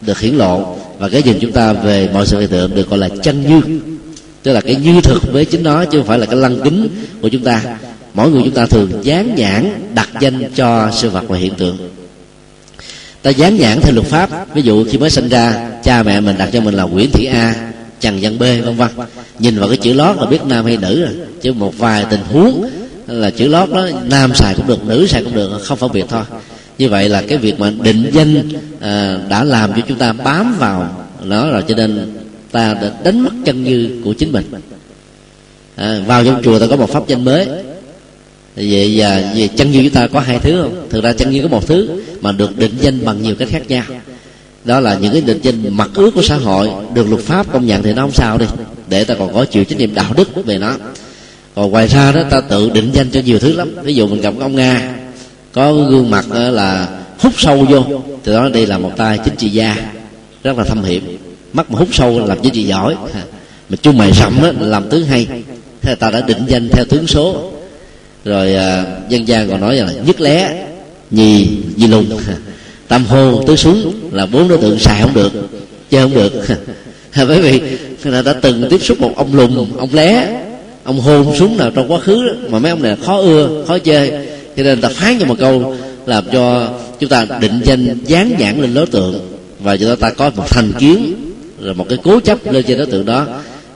được hiển lộ. Và cái nhìn chúng ta về mọi sự hiện tượng được gọi là chân như. Tức là cái như thực với chính nó chứ không phải là cái lăng kính của chúng ta. Mỗi người chúng ta thường dán nhãn đặt danh cho sự vật và hiện tượng ta dán nhãn theo luật pháp. Ví dụ khi mới sinh ra cha mẹ mình đặt cho mình là nguyễn thị a trần văn b vân vân. Nhìn vào cái chữ lót là biết nam hay nữ rồi chứ một vài tình huống là chữ lót đó nam xài cũng được nữ xài cũng được không phân biệt thôi. Như vậy là cái việc mà định danh à, đã làm cho chúng ta bám vào nó rồi cho nên ta đã đánh mất chân như của chính mình. À, vào trong chùa ta có một pháp danh mới vậy và về chân như chúng ta có hai thứ không? Thực ra chân như có một thứ mà được định danh bằng nhiều cách khác nhau. Đó là những cái định danh mặt ước của xã hội được luật pháp công nhận thì nó không sao đi, để ta còn có chịu trách nhiệm đạo đức về nó. Còn ngoài ra đó, ta tự định danh cho nhiều thứ lắm. Ví dụ mình gặp ông nga, có gương mặt là hút sâu vô thì đó đây là một tay chính trị gia. Rất là thâm hiểm. Mắt mà hút sâu làm chính trị giỏi. Mà chung mày rậm làm tướng hay. Thế ta đã định danh theo tướng số rồi à, dân gian còn nói là nhất lé nhì di lùng. Tam hô tứ súng là bốn đối tượng xài không được chơi không được. Bởi vì người ta đã từng tiếp xúc một ông lùng ông lé ông hôn súng nào trong quá khứ đó, mà mấy ông này khó ưa khó chơi. Cho nên ta phán cho một câu làm cho chúng ta định danh dán nhãn lên đối tượng và cho ta có một thành kiến rồi một cái cố chấp lên trên đối tượng đó.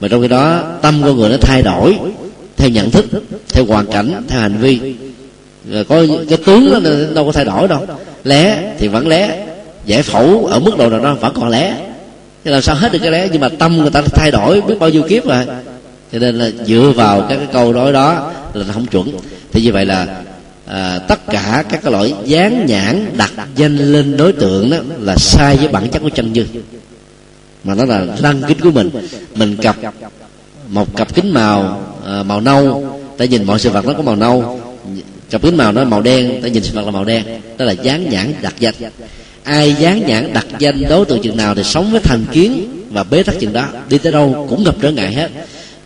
Mà trong khi đó tâm con người nó thay đổi theo nhận thức theo hoàn cảnh theo hành vi. Rồi có cái tướng đó đâu có thay đổi đâu. Lé thì vẫn lé giải phẫu ở mức độ nào đó vẫn còn lé chứ làm sao hết được cái lé nhưng mà tâm người ta thay đổi biết bao nhiêu kiếp rồi. Cho nên là dựa vào các cái câu nói đó là không chuẩn. Thì như vậy là à, tất cả các cái loại dán nhãn đặt danh lên đối tượng đó là sai với bản chất của chân như mà nó là lăng kính của mình. Mình cặp một cặp kính màu à, màu nâu ta nhìn mọi sự vật nó có màu nâu. Cặp kính màu nó màu đen ta nhìn sự vật là màu đen. Đó là dán nhãn đặt danh. Ai dán nhãn đặt danh đối tượng chừng nào thì sống với thành kiến và bế tắc chừng đó. Đi tới đâu cũng gặp trở ngại hết.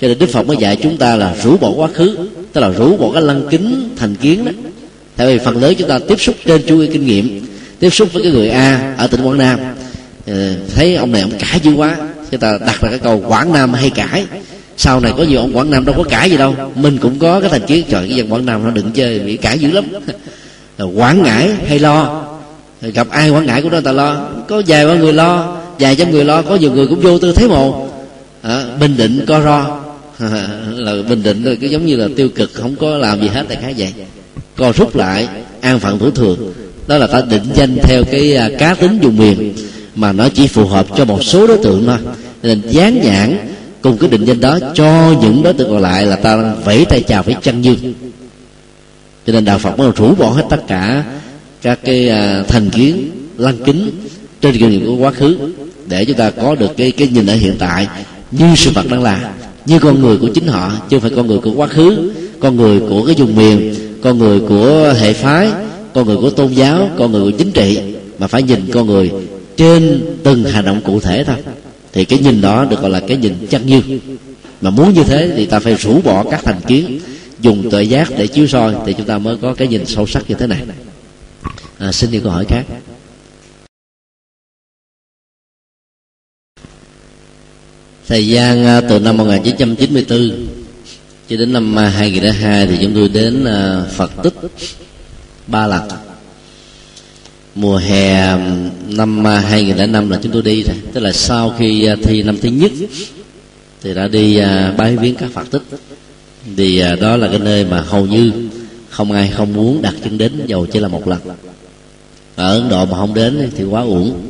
Cho nên đức phật mới dạy chúng ta là rũ bỏ quá khứ tức là rũ bỏ cái lăng kính thành kiến đó. Tại vì phần lớn chúng ta tiếp xúc trên chú ý kinh nghiệm tiếp xúc với cái người a ở tỉnh quảng nam. Ờ, thấy ông này ông cãi dữ quá chúng ta đặt ra cái câu quảng nam hay cãi? Sau này có nhiều ông quảng nam đâu có cãi gì đâu. Mình cũng có cái thành kiến. Trời cái dân quảng nam nó đừng chơi bị cãi dữ lắm. Quảng ngãi hay lo? Gặp ai quảng ngãi của nó ta lo. Có vài ba người lo. Vài trăm người lo có nhiều người cũng vô tư thế mồ. À, bình định co ro. Là bình định rồi cái giống như là tiêu cực không có làm gì hết tại khá vậy. Co rút lại an phận thủ thường. Đó là ta định danh theo cái à, cá tính dùng miền mà nó chỉ phù hợp cho một số đối tượng thôi. Nên dán nhãn cùng cái định danh đó, cho những đối tượng còn lại là ta vẫy tay chào với chân dương cho nên đạo phật mới rũ bỏ hết tất cả các cái à, thành kiến, lăng kính trên kinh nghiệm của quá khứ để chúng ta có được cái cái nhìn ở hiện tại như sự vật đang là, như con người của chính họ, chứ không phải con người của quá khứ, con người của cái vùng miền, con người của hệ phái, con người của tôn giáo, con người của chính trị, mà phải nhìn con người trên từng hành động cụ thể thôi thì cái nhìn đó được gọi là cái nhìn chân như. Mà muốn như thế thì ta phải rũ bỏ các thành kiến dùng tuệ giác để chiếu soi thì chúng ta mới có cái nhìn sâu sắc như thế này. À, xin đi câu hỏi khác. Thời gian à, từ năm 1994 cho đến năm 2002 thì chúng tôi đến à, Phật tích ba lần mùa hè năm à, 2005 là chúng tôi đi rồi. Tức là sau khi à, thi năm thứ nhất thì đã đi à, bái viếng các Phật tích. Thì đó là cái nơi mà hầu như không ai không muốn đặt chân đến dầu chỉ là một lần. Ở Ấn Độ mà không đến thì quá uổng.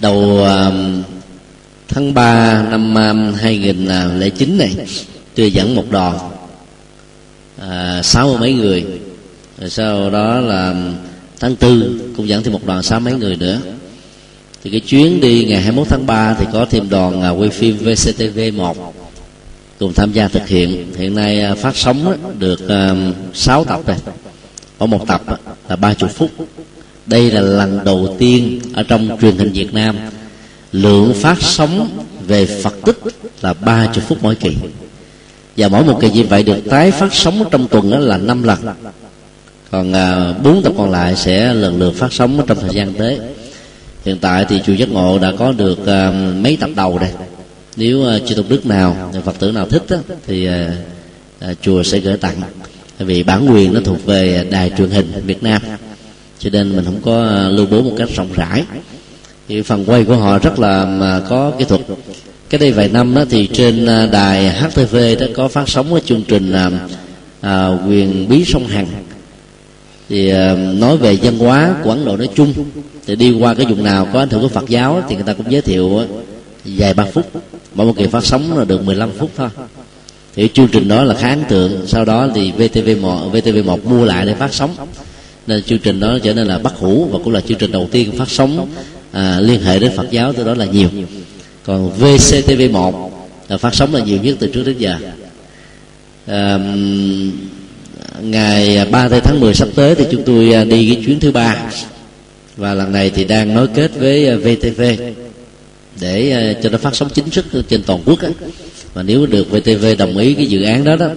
Đầu tháng 3 năm 2009 này tôi dẫn một đoàn à, sáu mấy người. Rồi sau đó là tháng tư, cũng dẫn thêm một đoàn sáu mấy người nữa. Thì cái chuyến đi ngày 21 tháng 3 thì có thêm đoàn à, quay phim VCTV 1 cùng tham gia thực hiện. Hiện nay à, phát sóng được à, 6 tập rồi. Có một tập là ba chục phút. Đây là lần đầu tiên ở trong truyền hình Việt Nam lượng phát sóng về phật tích là ba chục phút mỗi kỳ. Và mỗi một kỳ như vậy được tái phát sóng trong tuần đó là năm lần còn à, bốn tập còn lại sẽ lần lượt phát sóng trong thời gian tới. Hiện tại thì chùa giác ngộ đã có được à, mấy tập đầu đây. Nếu à, chư tôn đức nào phật tử nào thích thì chùa sẽ gửi tặng. Vì bản quyền nó thuộc về đài truyền hình việt nam. Cho nên mình không có lưu bố một cách rộng rãi. Thì phần quay của họ rất là có kỹ thuật. Cái đây vài năm đó thì trên đài HTV đã có phát sóng cái chương trình à, quyền bí sông Hằng thì ờ, nói về văn hóa của Ấn Độ nói chung thì đi qua cái vùng nào có ảnh hưởng của Phật giáo thì người ta cũng giới thiệu ờ, vài ba phút mỗi một kỳ phát sóng là được 15 phút thôi. Thì chương trình đó là khá ấn tượng. Sau đó thì VTV1 VTV1 mua lại để phát sóng. Nên chương trình đó trở nên là bắt hủ và cũng là chương trình đầu tiên phát sóng à, liên hệ đến Phật giáo từ đó là nhiều. Còn VCTV 1 là phát sóng là nhiều nhất từ trước đến giờ. À, ngày 3 tháng 10 sắp tới thì chúng tôi à, đi cái chuyến thứ ba. Và lần này thì đang nối kết với à, VTV để à, cho nó phát sóng chính thức trên toàn quốc á. và nếu được VTV đồng ý cái dự án đó đó,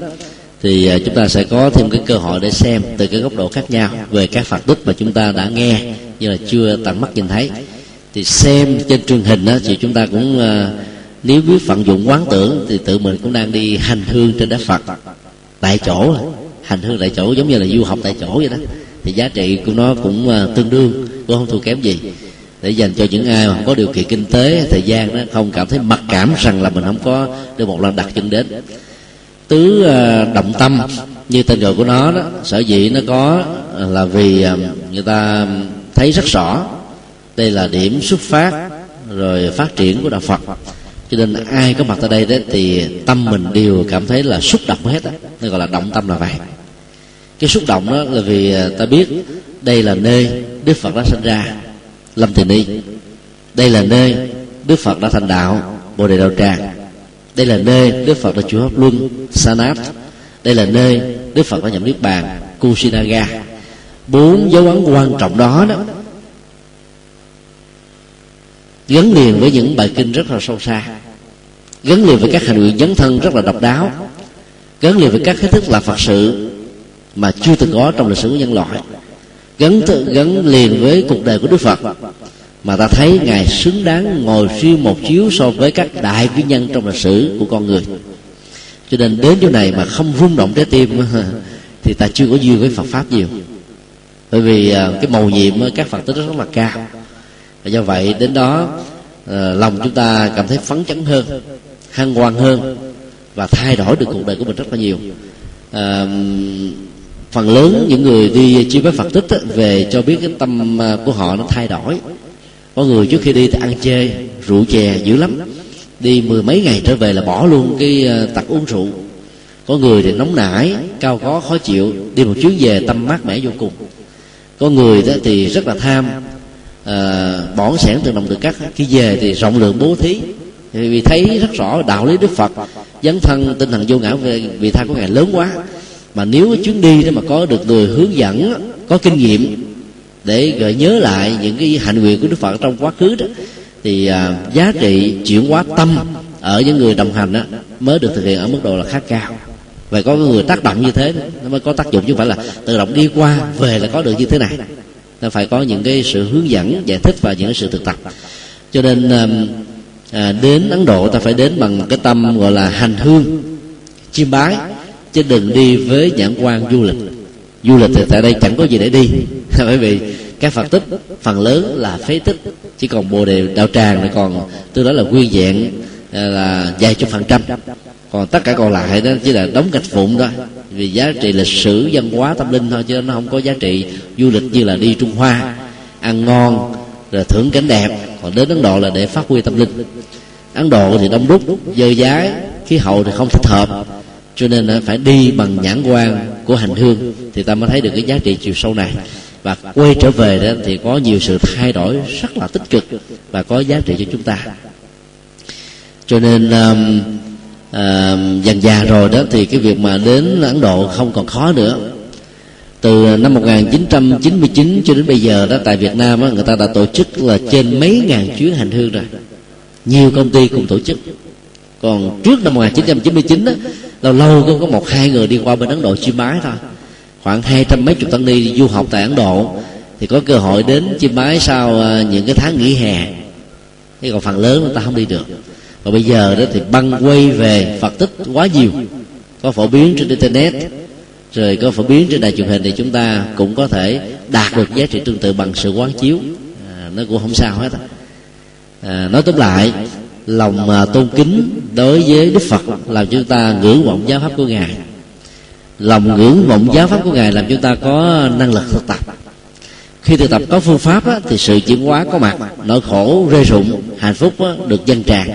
thì chúng ta sẽ có thêm cái cơ hội để xem từ cái góc độ khác nhau về các phật tích mà chúng ta đã nghe nhưng là chưa tận mắt nhìn thấy. Thì xem trên truyền hình đó thì chúng ta cũng nếu biết vận dụng quán tưởng thì tự mình cũng đang đi hành hương trên đất phật tại chỗ hành hương tại chỗ, giống như là du học tại chỗ vậy đó. Thì giá trị của nó cũng à, tương đương, cũng không thua kém gì. Để dành cho những ai mà không có điều kiện kinh tế, thời gian đó, không cảm thấy mặc cảm rằng là mình không có được một lần đặt chân đến. Tứ à, động tâm, như tên gọi của nó đó, sở dĩ nó có à, là vì người ta thấy rất rõ. Đây là điểm xuất phát, rồi phát triển của đạo phật cho nên ai có mặt tại đây đó thì tâm mình đều cảm thấy là xúc động hết á. Nên gọi là động tâm là vậy cái xúc động đó là vì à, ta biết đây là nơi đức phật đã sinh ra, lâm thiền ni. Đây là nơi đức phật đã thành đạo, bồ đề đạo tràng. Đây là nơi đức phật đã chủ pháp luân sanat đây là nơi đức phật đã nhập niết bàn kusinaga bốn dấu ấn quan trọng đó đó gắn liền với những bài kinh rất là sâu xa, gắn liền với các hành nguyện dấn thân rất là độc đáo, gắn liền với các hình thức là phật sự mà chưa từng có trong lịch sử của nhân loại, gắn tự, gắn liền với cuộc đời của đức phật mà ta thấy ngài xứng đáng ngồi suy một chiếu so với các đại vĩ nhân trong lịch sử của con người. Cho nên đến chỗ này mà không rung động trái tim thì ta chưa có duyên với phật pháp nhiều. Bởi vì à, cái màu nhiệm các phật tích rất là cao và do vậy đến đó ờ, lòng chúng ta cảm thấy phấn chấn hơn hăng hoan hơn và thay đổi được cuộc đời của mình rất là nhiều. À, phần lớn những người đi chiêm với phật tích về cho biết cái tâm ờ, của họ nó thay đổi. Có người trước khi đi thì ăn chê rượu chè dữ lắm. Đi mười mấy ngày trở về là bỏ luôn cái tặc tật uống rượu. Có người thì nóng nảy cao có khó chịu đi một chuyến về tâm mát mẻ vô cùng. Có người đó thì rất là tham Ờ, à, bỏn sẻn từ đồng từ cắt khi về thì rộng lượng bố thí. Vì thấy rất rõ đạo lý đức phật dấn thân tinh thần vô ngã về vì tha của ngài lớn quá. Mà nếu chuyến đi đó mà có được người hướng dẫn có kinh nghiệm để gợi nhớ lại những cái hạnh nguyện của đức phật trong quá khứ đó thì à, giá trị chuyển hóa tâm ở những người đồng hành đó mới được thực hiện ở mức độ là khá cao. Và có người tác động như thế nó mới có tác dụng chứ không phải là tự động đi qua về là có được như thế này nó phải có những cái sự hướng dẫn giải thích và những cái sự thực tập. Cho nên um, à, đến ấn độ ta phải đến bằng cái tâm gọi là hành hương chiêm bái chứ đừng đi với nhãn quan du lịch. Du lịch thì tại đây chẳng có gì để đi. Bởi vì các phật tích phần lớn là phế tích. Chỉ còn bồ đề đạo tràng này còn tôi đó là nguyên vẹn à, là vài chục phần trăm còn tất cả còn lại đó chỉ là đóng gạch vụn thôi. Vì giá trị lịch sử văn hóa tâm linh thôi chứ nó không có giá trị du lịch như là đi trung hoa ăn ngon rồi thưởng cảnh đẹp. Còn đến ấn độ là để phát huy tâm linh. Ấn độ thì đông đúc dơ dái khí hậu thì không thích hợp. Cho nên phải đi bằng nhãn quan của hành hương thì ta mới thấy được cái giá trị chiều sâu này. Và quay trở về đó thì có nhiều sự thay đổi rất là tích cực và có giá trị cho chúng ta. Cho nên um, à, dần già rồi đó thì cái việc mà đến Ấn Độ không còn khó nữa. Từ năm 1999 cho đến bây giờ đó tại Việt Nam đó, người ta đã tổ chức là trên mấy ngàn chuyến hành hương rồi. Nhiều công ty cùng tổ chức. Còn trước năm 1999 đó lâu lâu cũng có một hai người đi qua bên ấn độ chiêm bái thôi. Khoảng hai trăm mấy chục tăng ni du học tại ấn độ thì có cơ hội đến chiêm bái sau à, những cái tháng nghỉ hè. Thế còn phần lớn người ta không đi được và bây giờ đó thì băng quay về phật tích quá nhiều. Có phổ biến trên internet rồi có phổ biến trên đài truyền hình thì chúng ta cũng có thể đạt được giá trị tương tự bằng sự quán chiếu. À, nó cũng không sao hết à, nói tóm lại lòng mà tôn kính đối với đức phật làm chúng ta ngưỡng vọng giáo pháp của ngài. Lòng ngưỡng vọng giáo pháp của ngài làm chúng ta có năng lực thực tập. Khi thực tập có phương pháp á, thì sự chuyển hóa có mặt nỗi khổ rơi rụng hạnh phúc á, được dân tràn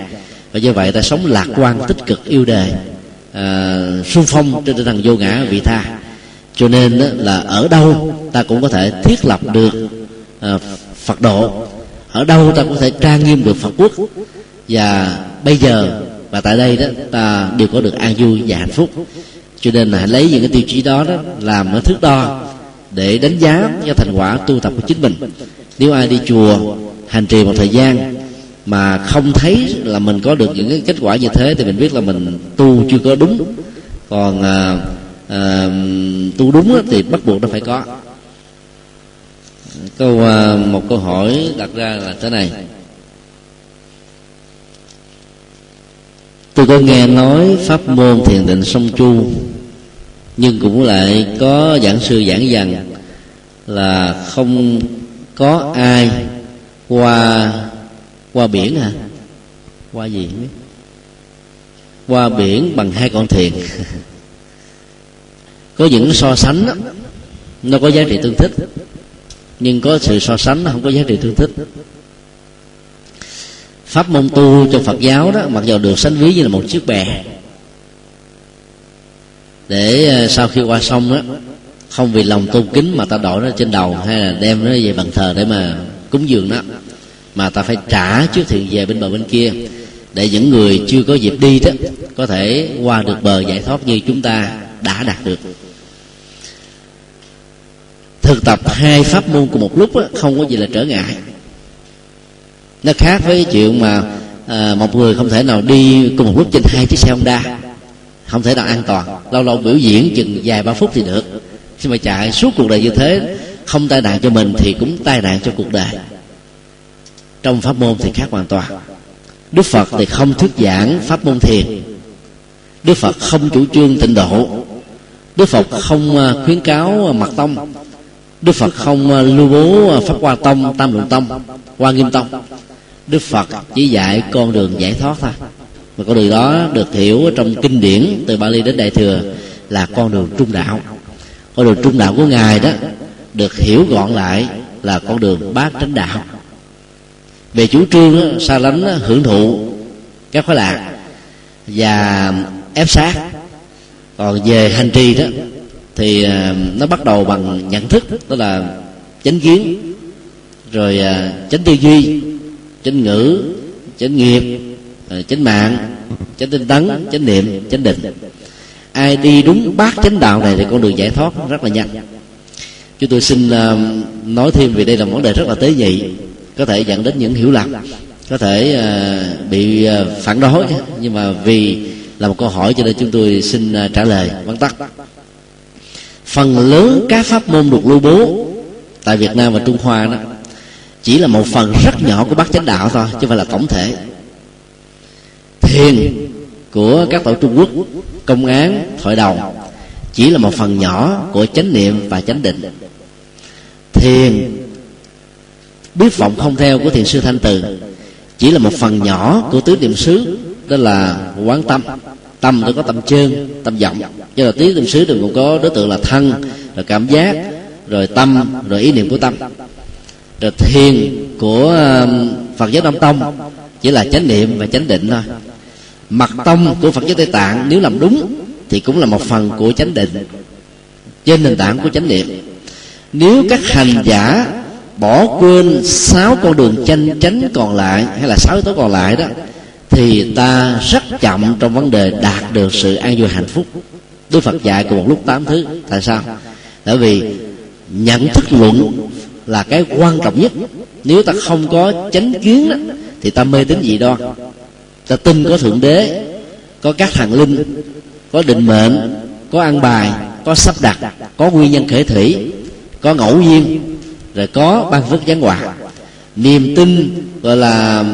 và do vậy ta sống lạc quan tích cực yêu đời à, xung phong trên tinh thần vô ngã vị tha. Cho nên là ở đâu ta cũng có thể thiết lập được à, phật độ. Ở đâu ta có thể trang nghiêm được phật quốc. Và bây giờ và tại đây đó ta đều có được an vui và hạnh phúc. Cho nên là hãy lấy những cái tiêu chí đó đó làm cái thước đo để đánh giá cho thành quả tu tập của chính mình. Nếu ai đi chùa hành trì một thời gian mà không thấy là mình có được những cái kết quả như thế thì mình biết là mình tu chưa có đúng. Còn à, à, tu đúng thì bắt buộc nó phải có. Câu à, một câu hỏi đặt ra là thế này. Tôi có nghe nói pháp môn thiền định song chu nhưng cũng lại có giảng sư giảng rằng là không có ai qua qua biển à qua gì? Không biết qua biển bằng hai con thuyền. Có những so sánh đó, nó có giá trị tương thích nhưng có sự so sánh nó không có giá trị tương thích. Pháp môn tu trong phật giáo đó mặc dù được sánh ví như là một chiếc bè để ờ, sau khi qua sông đó không vì lòng tôn kính mà ta đội nó trên đầu hay là đem nó về bàn thờ để mà cúng dường nó mà ta phải trả chiếc thuyền về bên bờ bên kia. Để những người chưa có dịp đi đó có thể qua được bờ giải thoát như chúng ta đã đạt được. Thực tập hai pháp môn cùng một lúc đó, không có gì là trở ngại. Nó khác với chuyện mà à, một người không thể nào đi cùng một lúc trên hai chiếc xe honda. Không thể nào an toàn. Lâu lâu biểu diễn chừng vài ba phút thì được. Nhưng mà chạy suốt cuộc đời như thế không tai nạn cho mình thì cũng tai nạn cho cuộc đời trong pháp môn thì khác hoàn toàn. Đức phật thì không thuyết giảng pháp môn thiền. Đức phật không chủ trương tịnh độ. Đức phật không à, khuyến cáo à, mật tông. Đức phật không à, lưu bố pháp hoa tông, tam luận tông, hoa nghiêm tông. Đức phật chỉ dạy con đường giải thoát thôi. Và con đường đó được hiểu trong kinh điển từ Bali đến Đại thừa là con đường trung đạo. Con đường trung đạo của ngài đó được hiểu gọn lại là con đường bát chánh đạo về chủ trương, xa lánh, hưởng thụ các khoái lạc và ép sát. Còn về hành trì đó, thì à, nó bắt đầu bằng nhận thức, đó là chánh kiến, rồi à, chánh tư duy, chánh ngữ, chánh nghiệp à, chánh mạng, chánh tinh tấn, chánh niệm, chánh định. Ai đi đúng bát chánh đạo này thì con đường giải thoát rất là nhanh. Chúng tôi xin nói thêm vì đây là vấn đề rất là tế nhị có thể dẫn đến những hiểu lầm. Có thể ờ, bị ờ, phản đối nhưng mà vì là một câu hỏi cho nên chúng tôi xin ờ, trả lời, vắn tắt. Phần lớn các pháp môn được lưu bố tại Việt Nam và Trung Hoa đó chỉ là một phần rất nhỏ của bát chánh đạo thôi, chứ không phải là tổng thể. Thiền của các tổ Trung Quốc, công án, thoại đầu chỉ là một phần nhỏ của chánh niệm và chánh định. Thiền biết vọng không theo của thiền sư thanh từ. Chỉ là một phần nhỏ của tứ niệm xứ, đó là quán tâm. Tâm nó có tâm chân tâm vọng. Cho là tứ niệm xứ đừng còn có đối tượng là thân, rồi cảm giác, rồi tâm, rồi ý niệm của tâm. Rồi thiền của um, phật giáo nam tông chỉ là chánh niệm và chánh định thôi. Mặt tông của phật giáo tây tạng nếu làm đúng thì cũng là một phần của chánh định. Trên nền tảng của chánh niệm. Nếu các hành giả bỏ quên sáu con đường tranh chánh còn lại hay là sáu yếu tố còn lại đó thì ta rất chậm trong vấn đề đạt được sự an vui hạnh phúc. Đức Phật dạy cùng một lúc tám thứ. Tại sao? Tại vì nhận thức luận là cái quan trọng nhất. Nếu ta không có chánh kiến đó, Thì ta mê tín gì đoan. Ta tin có Thượng Đế Có các thần linh Có định mệnh Có ăn bài Có sắp đặt Có nguyên nhân khởi thủy Có ngẫu nhiên. Rồi có ban phước giáng họa Niềm tin gọi là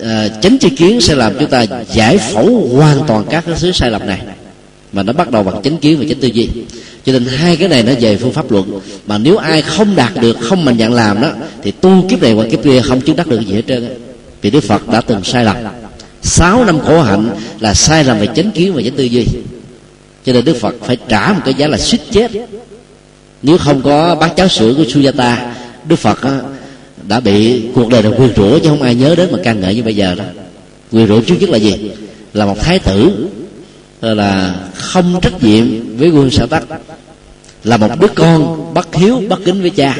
uh, chánh tri kiến sẽ làm chúng ta giải phẫu hoàn toàn các cái thứ sai lầm này. Mà nó bắt đầu bằng chánh kiến và chánh tư duy. Cho nên hai cái này nó về phương pháp luận. Mà nếu ai không đạt được không mạnh dạn làm đó thì tu kiếp này hoặc kiếp kia không chứng đắc được gì hết trơn vì đức phật đã từng sai lầm. Sáu năm khổ hạnh là sai lầm về chánh kiến và chánh tư duy. Cho nên đức phật phải trả một cái giá là suýt chết nếu không có bát cháo sữa của sujata đức phật đã bị cuộc đời là quyền rủa chứ không ai nhớ đến mà ca ngợi như bây giờ đó. Quyền rủa trước nhất là gì? Là một thái tử ờ, là không trách nhiệm với quân sở tắc là một đứa con bất hiếu bất kính với cha.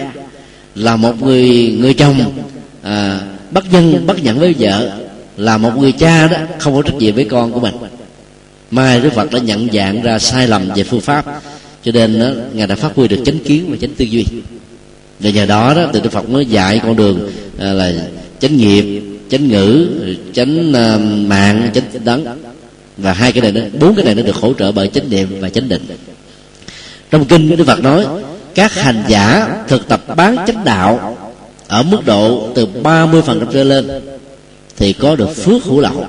Là một người người chồng à, bất nhân bất nhận với vợ. Là một người cha đó không có trách nhiệm với con của mình. Mai đức phật đã nhận dạng ra sai lầm về phương pháp cho nên đó, ngài đã phát huy được chánh kiến và chánh tư duy. Và nhờ đó đó từ đức phật mới dạy con đường à, là chánh nghiệp chánh ngữ chánh à, mạng chánh đấng. Và hai cái này nó bốn cái này nó được hỗ trợ bởi chánh niệm và chánh định. Trong kinh đức phật nói các hành giả thực tập bán chánh đạo ở mức độ từ 30% trở lên thì có được phước hữu lậu.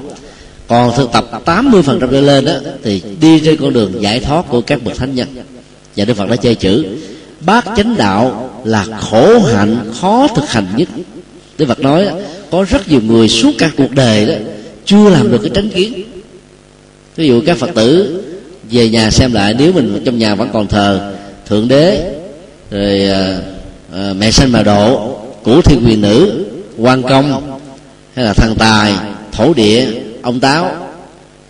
Còn thực tập 80% trở lên đó thì đi trên con đường giải thoát của các bậc thánh nhân và đức phật đã chơi chữ bát chánh đạo là khổ hạnh khó thực hành nhất. Đức phật nói có rất nhiều người suốt cả cuộc đời đó chưa làm được cái tránh kiến. Ví dụ các phật tử về nhà xem lại nếu mình trong nhà vẫn còn thờ thượng đế rồi à, à, mẹ sanh mà độ cửu thiên quyền nữ quan công hay là thần tài thổ địa ông táo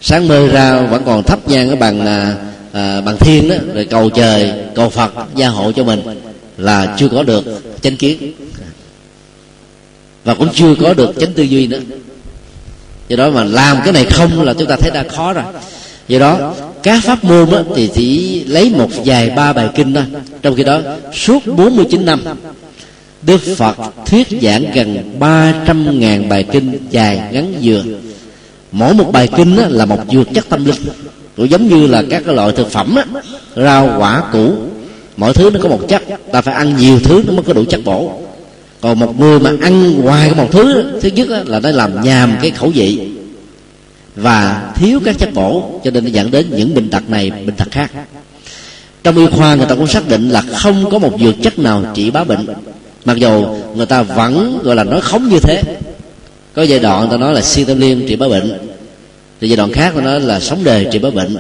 sáng mơ ra vẫn còn thắp nhang cái bằng à, à, bằng thiên đó rồi cầu trời cầu phật gia hộ cho mình là chưa có được chánh kiến. Và cũng chưa có được chánh tư duy nữa. Do đó mà làm cái này không là chúng ta thấy đã khó rồi. Do đó các pháp môn á, thì chỉ lấy một vài ba bài kinh thôi. Trong khi đó suốt 49 năm Đức Phật thuyết giảng gần 300 ngàn bài kinh dài ngắn dừa Mỗi một bài kinh á, là một dược chất tâm linh. Cũng giống như là các cái loại thực phẩm á, Rau quả củ. Mọi thứ nó có một chất. Ta phải ăn nhiều thứ nó mới có đủ chất bổ. Còn một người mà ăn hoài một thứ Thứ nhất á, là nó làm nhàm cái khẩu vị. Và thiếu các chất bổ cho nên nó dẫn đến những bệnh tật này bệnh tật khác. Trong y khoa người ta cũng xác định là không có một dược chất nào trị bá bệnh. Mặc dù người ta vẫn gọi là nói khống như thế. Có giai đoạn người ta nói là sitamine trị bá bệnh thì giai đoạn khác nó nói là sống đề trị bá bệnh.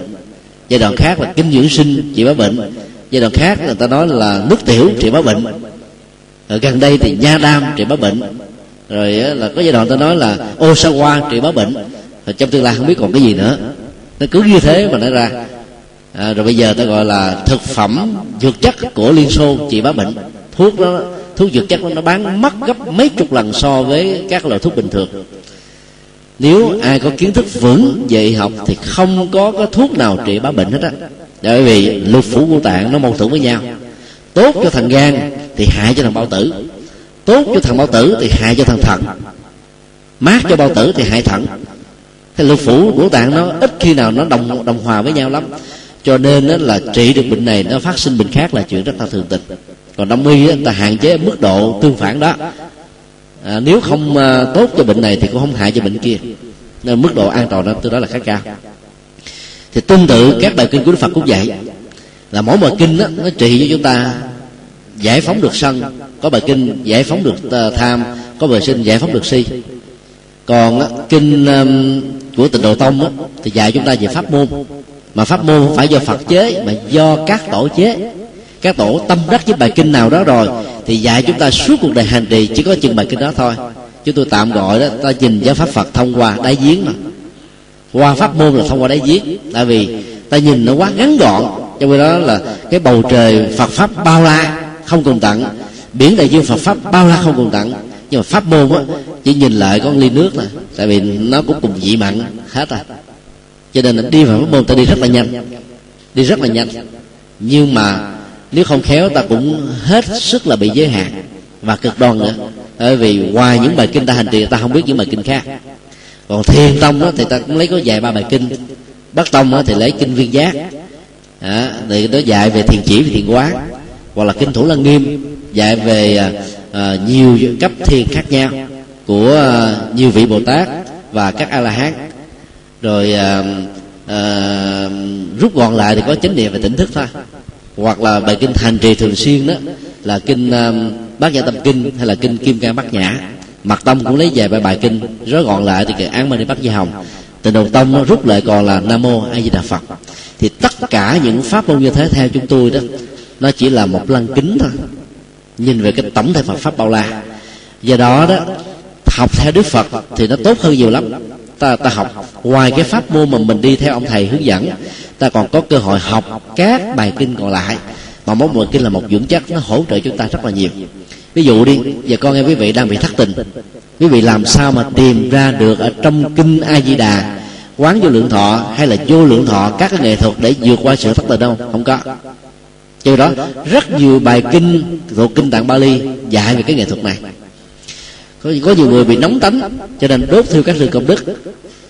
Giai đoạn khác là kinh dưỡng sinh trị bá bệnh. Giai đoạn khác người ta nói là nước tiểu trị bá bệnh. Ở gần đây thì nha đam trị bá bệnh. Rồi là có giai đoạn ta nói là osawa trị bá bệnh. Rồi trong tương lai không biết còn cái gì nữa. Nó cứ như thế mà nó ra. À, rồi bây giờ ta gọi là thực phẩm dược chất của liên xô trị bá bệnh. Thuốc đó thuốc dược chất nó bán mất gấp mấy chục lần so với các loại thuốc bình thường nếu ai có kiến thức vững về y học thì không có cái thuốc nào trị bá bệnh hết á. Bởi vì lục phủ ngũ tạng nó mâu thuẫn với nhau. Tốt cho thằng gan thì hại cho thằng bao tử. Tốt cho thằng bao tử thì hại cho thằng thận mát cho bao tử thì hại thận cái lục phủ của tạng nó ít khi nào nó đồng đồng hòa với nhau lắm. Cho nên đó là trị được bệnh này, nó phát sinh bệnh khác là chuyện rất là thường tình. Còn đông y ta hạn chế mức độ tương phản đó à, nếu không à, tốt cho bệnh này thì cũng không hại cho bệnh kia. Nên mức độ an toàn đó tôi đó là khá cao. Thì tương tự các bài kinh của đức phật cũng vậy. Là mỗi bài kinh đó, nó trị cho chúng ta giải phóng được sân. Có bài kinh giải phóng được à, tham có bài sinh giải phóng được si. Còn á, kinh um, của tịnh độ tông á, thì dạy chúng ta về pháp môn. Mà pháp môn không phải do phật chế mà do các tổ chế. Các tổ tâm đắc với bài kinh nào đó rồi thì dạy chúng ta suốt cuộc đời hành trì chỉ có chừng bài kinh đó thôi. chúng tôi tạm gọi đó ta nhìn giáo pháp phật thông qua đáy giếng mà. qua pháp môn là thông qua đáy giếng. Tại vì ta nhìn nó quá ngắn gọn. Cho nên đó là cái bầu trời phật pháp bao la không cùng tận biển đại dương phật pháp bao la không cùng tận nhưng mà pháp môn á chỉ nhìn lại con ly nước này tại vì nó cũng cùng dị mặn hết à cho nên là đi vào pháp môn ta đi rất là nhanh. Đi rất là nhanh. Nhưng mà nếu không khéo ta cũng hết sức là bị giới hạn. Và cực đoan nữa bởi vì ngoài những bài kinh ta hành trì ta không biết những bài kinh khác. Còn thiền tông đó, thì ta cũng lấy có vài ba bài kinh. Bắc tông đó, thì lấy kinh viên giác. À, thì nó dạy về thiền chỉ và thiền quán hoặc là kinh thủ lăng nghiêm dạy về à, à, nhiều cấp thiền khác nhau của à, nhiều vị bồ tát và các a la hán rồi à, à, rút gọn lại thì có chánh niệm và tỉnh thức thôi hoặc là bài kinh hành trì thường xuyên đó là kinh à, bát nhã tâm kinh hay là kinh kim cang bát nhã. Mặt tâm cũng lấy về bài bài kinh rối gọn lại thì cái án mani bát di hồng. Từ đầu tâm nó rút lại còn là nam mô a di đà phật. Thì tất cả những pháp môn như thế theo chúng tôi đó nó chỉ là một lăng kính thôi. Nhìn về cái tổng thể Phật pháp bao la. Do đó đó học theo Đức Phật thì nó tốt hơn nhiều lắm ta ta học ngoài cái pháp môn mà mình đi theo ông thầy hướng dẫn. Ta còn có cơ hội học các bài kinh còn lại. Mà mỗi một kinh là một dưỡng chất, nó hỗ trợ chúng ta rất là nhiều. Ví dụ đi, giờ con nghe quý vị đang bị thất tình. Quý vị làm sao mà tìm ra được ở trong kinh a di đà quán vô lượng thọ hay là vô lượng thọ các cái nghệ thuật để vượt qua sự thất tình không không có. Cho đó, rất nhiều bài kinh thuộc kinh tạng bali dạy về cái nghệ thuật này có, có nhiều người bị nóng tánh cho nên đốt thiêu các rừng công đức.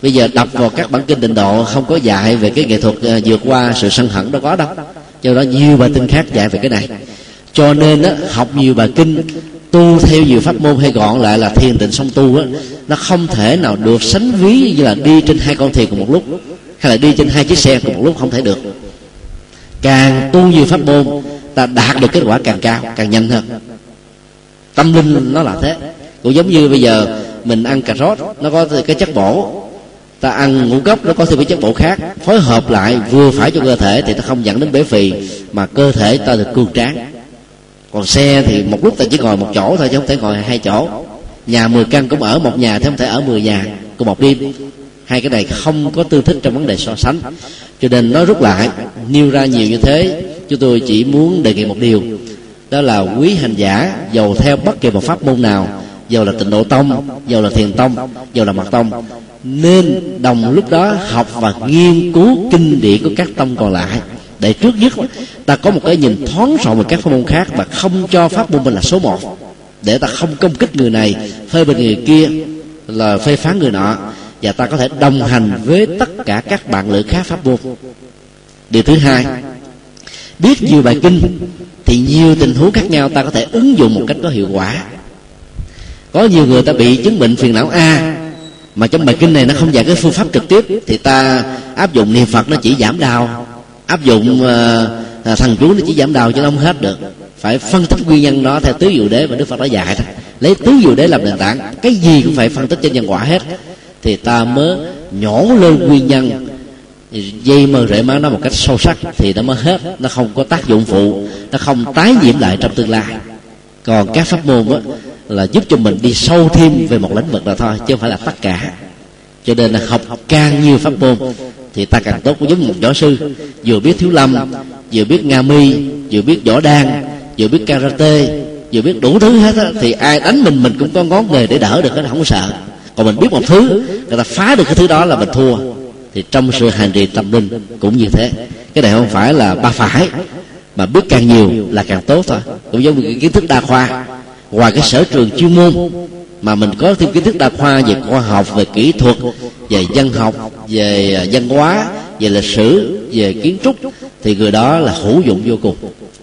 Bây giờ đọc vào các bản kinh tịnh độ không có dạy về cái nghệ thuật ờ, vượt qua sự sân hận đó có đâu. Cho đó nhiều bài kinh khác dạy về cái này. Cho nên đó, học nhiều bài kinh tu theo nhiều pháp môn hay gọn lại là thiền tịnh song tu á nó không thể nào được sánh ví như là đi trên hai con thuyền cùng một lúc hay là đi trên hai chiếc xe cùng một lúc không thể được. Càng tu nhiều pháp môn ta đạt được kết quả càng cao càng nhanh hơn. Tâm linh nó là thế cũng giống như bây giờ mình ăn cà rốt, nó có cái chất bổ. Ta ăn ngũ cốc, nó có thêm cái chất bổ khác. Phối hợp lại, vừa phải cho cơ thể thì ta không dẫn đến béo phì, mà cơ thể ta được cường tráng. Còn xe thì một lúc ta chỉ ngồi một chỗ thôi, chứ không thể ngồi hai chỗ. Nhà 10 căn cũng ở một nhà thì không thể ở 10 nhà, cùng một đêm. Hai cái này không có tương thích trong vấn đề so sánh. Cho nên nói rút lại, nêu ra nhiều như thế, chúng tôi chỉ muốn đề nghị một điều. Đó là quý hành giả giàu theo bất kỳ một pháp môn nào dầu là tịnh độ tông, dầu là thiền tông, dầu là mật tông. Nên đồng lúc đó học và nghiên cứu kinh điển của các tông còn lại. Để trước nhất, ta có một cái nhìn thoáng rộng về các pháp môn khác và không cho pháp môn mình là số một. Để ta không công kích người này, phê bình người kia là phê phán người nọ. Và ta có thể đồng hành với tất cả các bạn lữ khác pháp môn. Điều thứ hai, biết nhiều bài kinh thì nhiều tình huống khác nhau ta có thể ứng dụng một cách có hiệu quả có nhiều người ta bị chứng bệnh phiền não a. Mà trong bài kinh này nó không dạy cái phương pháp trực tiếp thì ta áp dụng niệm phật nó chỉ giảm đau. Áp dụng uh, thần chú nó chỉ giảm đau chứ nó không hết được. Phải phân tích nguyên nhân đó theo tứ diệu đế mà đức phật đã dạy đó. Lấy tứ diệu đế làm nền tảng cái gì cũng phải phân tích trên nhân quả hết. Thì ta mới nhổ lên nguyên nhân dây mơ rễ má nó một cách sâu sắc thì nó mới hết. Nó không có tác dụng phụ nó không tái nhiễm lại trong tương lai. Còn các pháp môn đó là giúp cho mình đi sâu thêm về một lĩnh vực nào thôi, chứ không phải là tất cả. Cho nên là học càng nhiều pháp môn, thì ta càng tốt. Giống một võ sư, vừa biết thiếu lâm, vừa biết nga mi, vừa biết võ đan, vừa biết karate, vừa biết đủ thứ hết á, thì ai đánh mình mình cũng có ngón nghề để đỡ được hết, không có sợ. Còn mình biết một thứ, người ta phá được cái thứ đó là mình thua. Thì trong sự hành trì tâm linh cũng như thế. Cái này không phải là ba phải, mà biết càng nhiều là càng tốt thôi. Cũng giống như kiến thức đa khoa ngoài cái sở trường chuyên môn mà mình có thêm kiến thức đa khoa về khoa học về kỹ thuật về dân học về à, văn hóa về lịch sử về kiến trúc thì người đó là hữu dụng vô cùng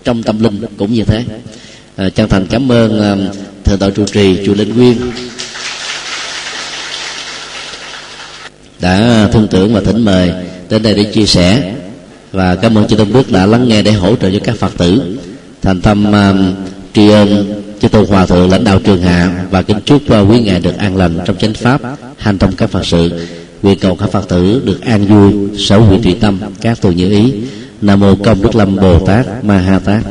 trong tâm linh cũng như thế. À, chân thành cảm ơn uh, thượng tọa trụ trì chùa linh nguyên đã thương tưởng và thỉnh mời đến đây để chia sẻ. Và cảm ơn chư tôn đức đã lắng nghe để hỗ trợ cho các phật tử thành tâm uh, tri ân chư tôn hòa thượng, lãnh đạo trường hạ, và kính chúc à, quý ngài được an lành trong chánh pháp, hành thông các phật sự. Nguyện cầu các phật tử được an vui, sở hữu trị tâm, các tu như ý. Nam mô công đức lâm bồ tát ma ha tát.